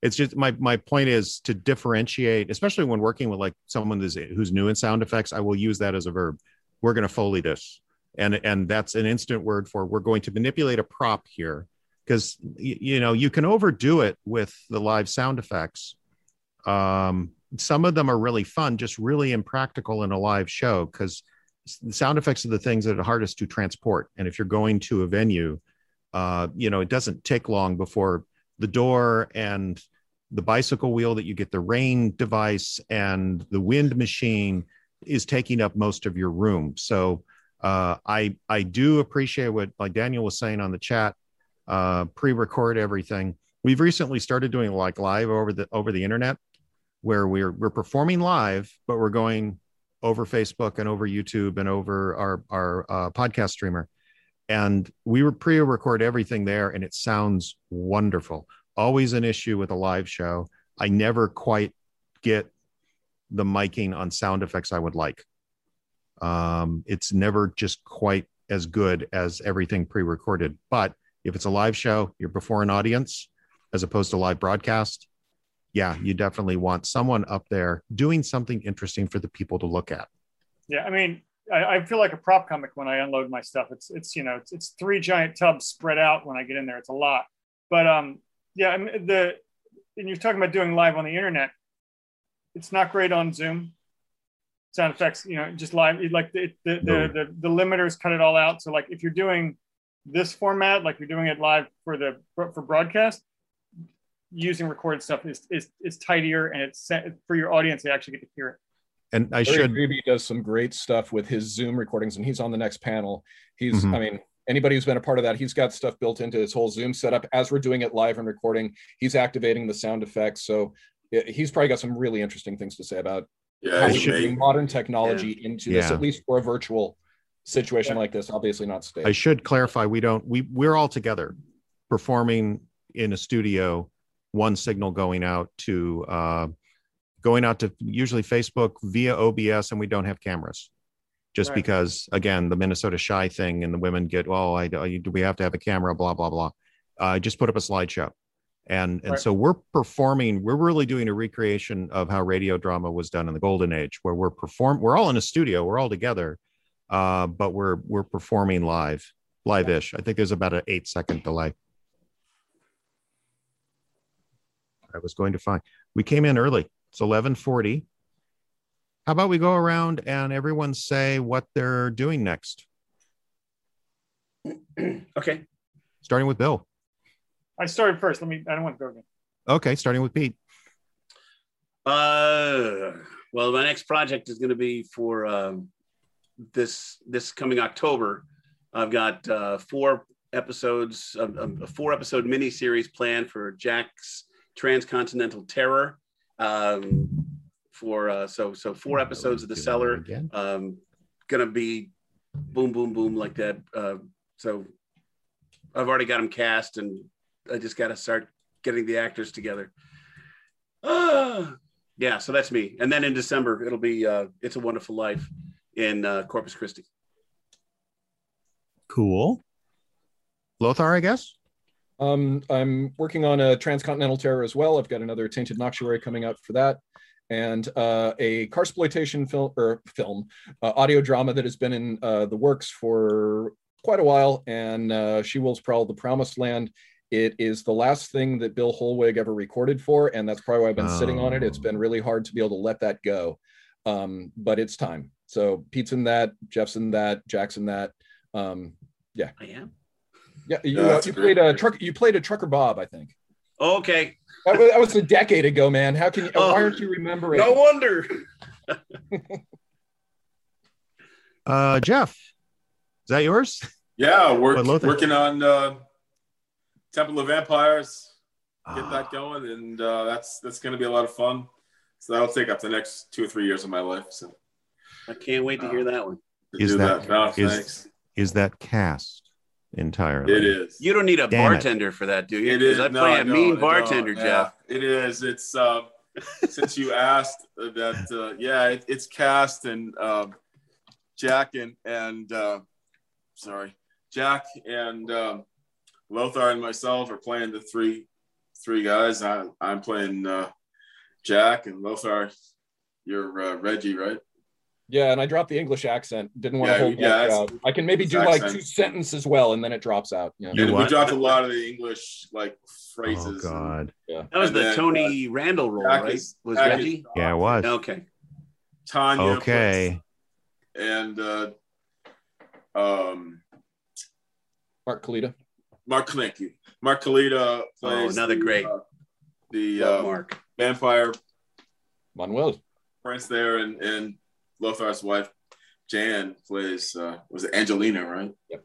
It's just my my point is to differentiate, especially when working with like someone who's who's new in sound effects. I will use that as a verb. We're going to Foley this, and and that's an instant word for we're going to manipulate a prop here because you know you can overdo it with the live sound effects. Um, some of them are really fun, just really impractical in a live show because the sound effects are the things that are hardest to transport. And if you're going to a venue, uh, you know, it doesn't take long before the door and the bicycle wheel that you get the rain device and the wind machine is taking up most of your room. So uh, I I do appreciate what like Daniel was saying on the chat, uh, pre-record everything. We've recently started doing like live over the over the internet, where we're we're performing live, but we're going over Facebook and over YouTube and over our our uh, podcast streamer, and we pre-record everything there, and it sounds wonderful. Always an issue with a live show. I never quite get the miking on sound effects I would like. Um, it's never just quite as good as everything pre-recorded. But if it's a live show, you're before an audience, as opposed to live broadcast, yeah, you definitely want someone up there doing something interesting for the people to look at. Yeah, I mean, I, I, feel like a prop comic when I unload my stuff. It's it's you know it's, it's three giant tubs spread out when I get in there. It's a lot, but um yeah, I mean the and you're talking about doing live on the internet. It's not great on Zoom. Sound effects, you know, just live. Like the the, the the the limiters cut it all out. So like if you're doing this format, like you're doing it live for the for broadcast, using recorded stuff is is, is tidier and it's set for your audience. They actually get to hear it. And I Larry should. Beebe does some great stuff with his Zoom recordings, and he's on the next panel. He's, Mhm. I mean, anybody who's been a part of that, he's got stuff built into his whole Zoom setup. As we're doing it live and recording, he's activating the sound effects. So yeah, he's probably got some really interesting things to say about Yeah, how we should bring modern technology into this, at least for a virtual situation like this. Obviously, not stage. I should clarify we don't we we're all together performing in a studio, one signal going out to uh going out to usually Facebook via OBS and we don't have cameras. Just Right. because again, the Minnesota shy thing and the women get, oh, I do we have to have a camera, blah, blah, blah. Uh just put up a slideshow. And and Right. so we're performing, we're really doing a recreation of how radio drama was done in the golden age, where we're perform we're all in a studio, we're all together, uh, but we're we're performing live live-ish. I think there's about an eight second delay. I was going to find. We came in early. It's 11:40. How about we go around and everyone say what they're doing next, Okay. starting with Bill. I started first. Let me. I don't want to go again. Okay, starting with Pete. Uh, well, my next project is going to be for um, this this coming October. I've got uh, four episodes, um, um, a four episode mini series planned for Jack's Transcontinental Terror. Um, for uh, so so four episodes of The Cellar. Um, gonna be boom boom boom like that. Uh, so I've already got them cast, and I just got to start getting the actors together. Ah, yeah, so that's me. And then in December, it'll be uh, It's a Wonderful Life in uh, Corpus Christi. Cool. Lothar, I guess. Um, I'm working on a transcontinental terror as well. I've got another Tainted Noctuary coming out for that, and uh, a car exploitation film or film uh, audio drama that has been in uh, the works for quite a while. And uh, She Wolves Prowl: The Promised Land. It is the last thing that Bill Holwig ever recorded for, and that's probably why I've been sitting on it. It's been really hard to be able to let that go, um, but it's time. So Pete's in that, Jeff's in that, Jack's in that. Um, yeah. I am. yeah, you, Yeah, uh, that's a you great played a truck. You played a trucker Bob, I think. Okay. That was, that was a decade ago, man. How can you? Oh, why aren't you remembering? No wonder. Uh, Jeff, is that yours? Yeah, work, What, working on uh, Temple of Vampires. Get Ah. that going, and uh, that's that's going to be a lot of fun. So that'll take up the next two or three years of my life. So I can't wait to hear that one. to Is do that- No, is- thanks. Is that cast entirely? It is. You don't need a Damn it. bartender for that, do you? It is. I no, play I a don't, mean bartender, don't. Jeff. Yeah, it is. It's uh, since you asked that. Uh, yeah, it, it's cast and um, Jack and and uh, sorry, Jack and um, Lothar and myself are playing the three three guys. I, I'm playing uh, Jack and Lothar. You're uh, Reggie, right? Yeah, and I dropped the English accent. Didn't want Yeah, to hold yeah, back. that's- Uh, I can maybe do like accent. two sentences well, and then it drops out. Yeah. You and we dropped a lot of the English like phrases. Oh phrases. God. That was And the then, Tony Randall role, Jack right? is- was Jack is Reggie? Yeah, it was. Okay. Tanya. Okay. and uh, um, Mark Kalita. Mark thank you. Mark Kalita plays Oh, another the, great. uh, the uh, Mark. vampire Manuel. prince there, and and Lothar's wife Jan plays uh, was it Angelina, right? Yep.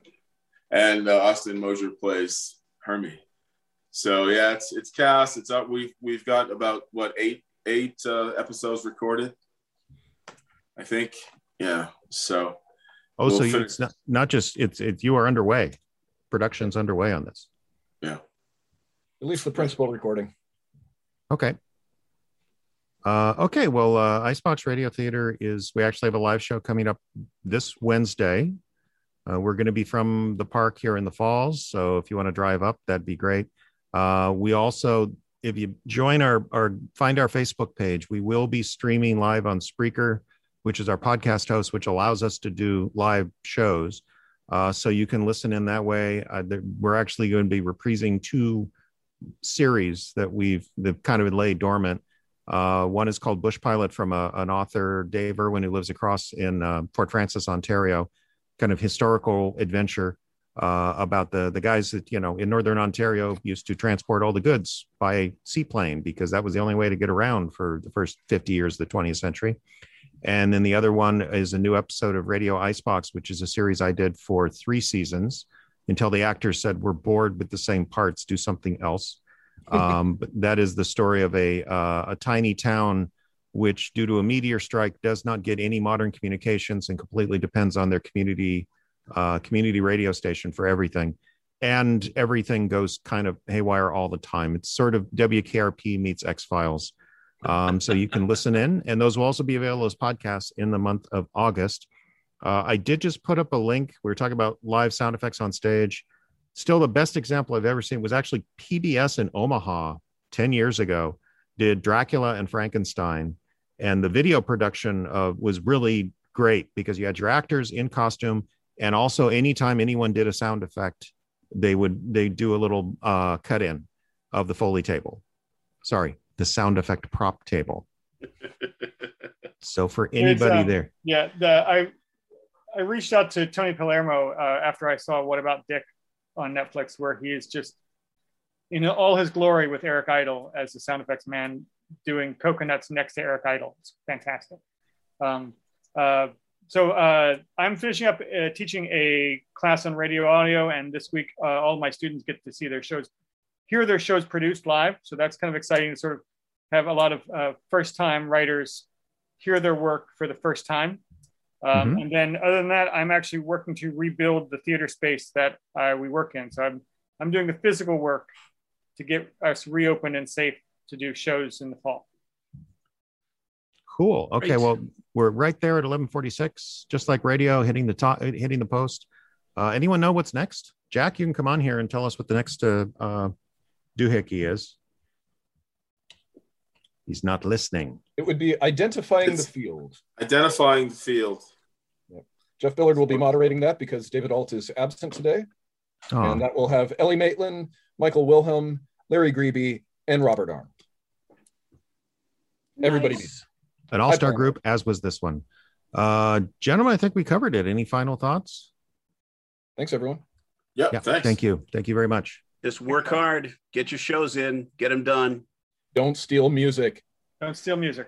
And uh, Austin Mosier plays Hermie. So yeah, it's it's cast. It's up. We've we've got about what eight eight uh, episodes recorded. I think. Yeah. So Oh, We'll so you, finish- it's not, not just it's it. You are underway. Production's underway on this. yeah. At least the principal recording. Okay. Uh, okay. Well, uh, Icebox Radio Theater is. We actually have a live show coming up this Wednesday. Uh, we're going to be from the park here in the Falls, so if you want to drive up, that'd be great. Uh, we also if you join our or find our Facebook page, we will be streaming live on Spreaker, which is our podcast host, which allows us to do live shows. Uh, so you can listen in that way. Uh, we're actually going to be reprising two series that we've that kind of laid dormant. Uh, one is called Bush Pilot from a, an author, Dave Irwin, who lives across in uh, Fort Frances, Ontario, kind of historical adventure uh, about the the guys that you know in northern Ontario used to transport all the goods by seaplane because that was the only way to get around for the first 50 years of the 20th century. And then the other one is a new episode of Radio Icebox, which is a series I did for three seasons until the actors said we're bored with the same parts, do something else. Um, but that is the story of a uh, a tiny town which, due to a meteor strike, does not get any modern communications and completely depends on their community uh, community radio station for everything. And everything goes kind of haywire all the time. It's sort of WKRP meets X Files. Um, so you can listen in, and those will also be available as podcasts in the month of August. Uh, I did just put up a link. We were talking about live sound effects on stage. Still, the best example I've ever seen was actually PBS in Omaha 10 years ago, did Dracula and Frankenstein. And the video production uh, was really great because you had your actors in costume and also anytime anyone did a sound effect they would they do a little uh, cut in of the foley table. Sorry the sound effect prop table. So for anybody um, there. yeah the, i i reached out to tony palermo uh, after i saw what about dick on netflix where he is just in all his glory with eric idle as the sound effects man doing coconuts next to eric idle it's fantastic um, uh, so uh, I'm finishing up uh, teaching a class on radio audio, and this week uh, all my students get to see their shows, hear their shows produced live. So that's kind of exciting to sort of have a lot of uh, first-time writers hear their work for the first time. Um, mm-hmm. And then other than that, I'm actually working to rebuild the theater space that uh, we work in. So I'm I'm doing the physical work to get us reopened and safe to do shows in the fall. Cool. Okay. Great. Well, we're right there at 1146, just like radio hitting the top, hitting the post. Uh, anyone know what's next? Jack, you can come on here and tell us what the next uh, uh, doohickey is. He's not listening. It would be identifying it's the field. Identifying the field. Yep. Jeff Billard will be moderating that because David Alt is absent today. Oh. And that will have Ellie Maitland, Michael Wilhelm, Larry Greeby, and Robert Arndt. Nice. Everybody needs an all-star group as was this one. Uh gentlemen i think we covered it. Any final thoughts? Thanks everyone. Yep, yeah thanks. thank you. Thank you very much. Just work hard. Get your shows in. Get them done. Don't steal music. Don't steal music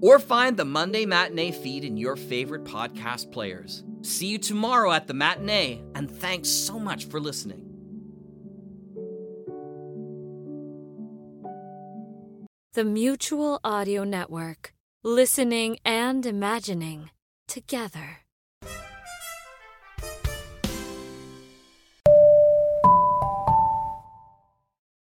or find the Monday Matinee feed in your favorite podcast players. See you tomorrow at the matinee, and thanks so much for listening. The Mutual Audio Network listening and imagining together.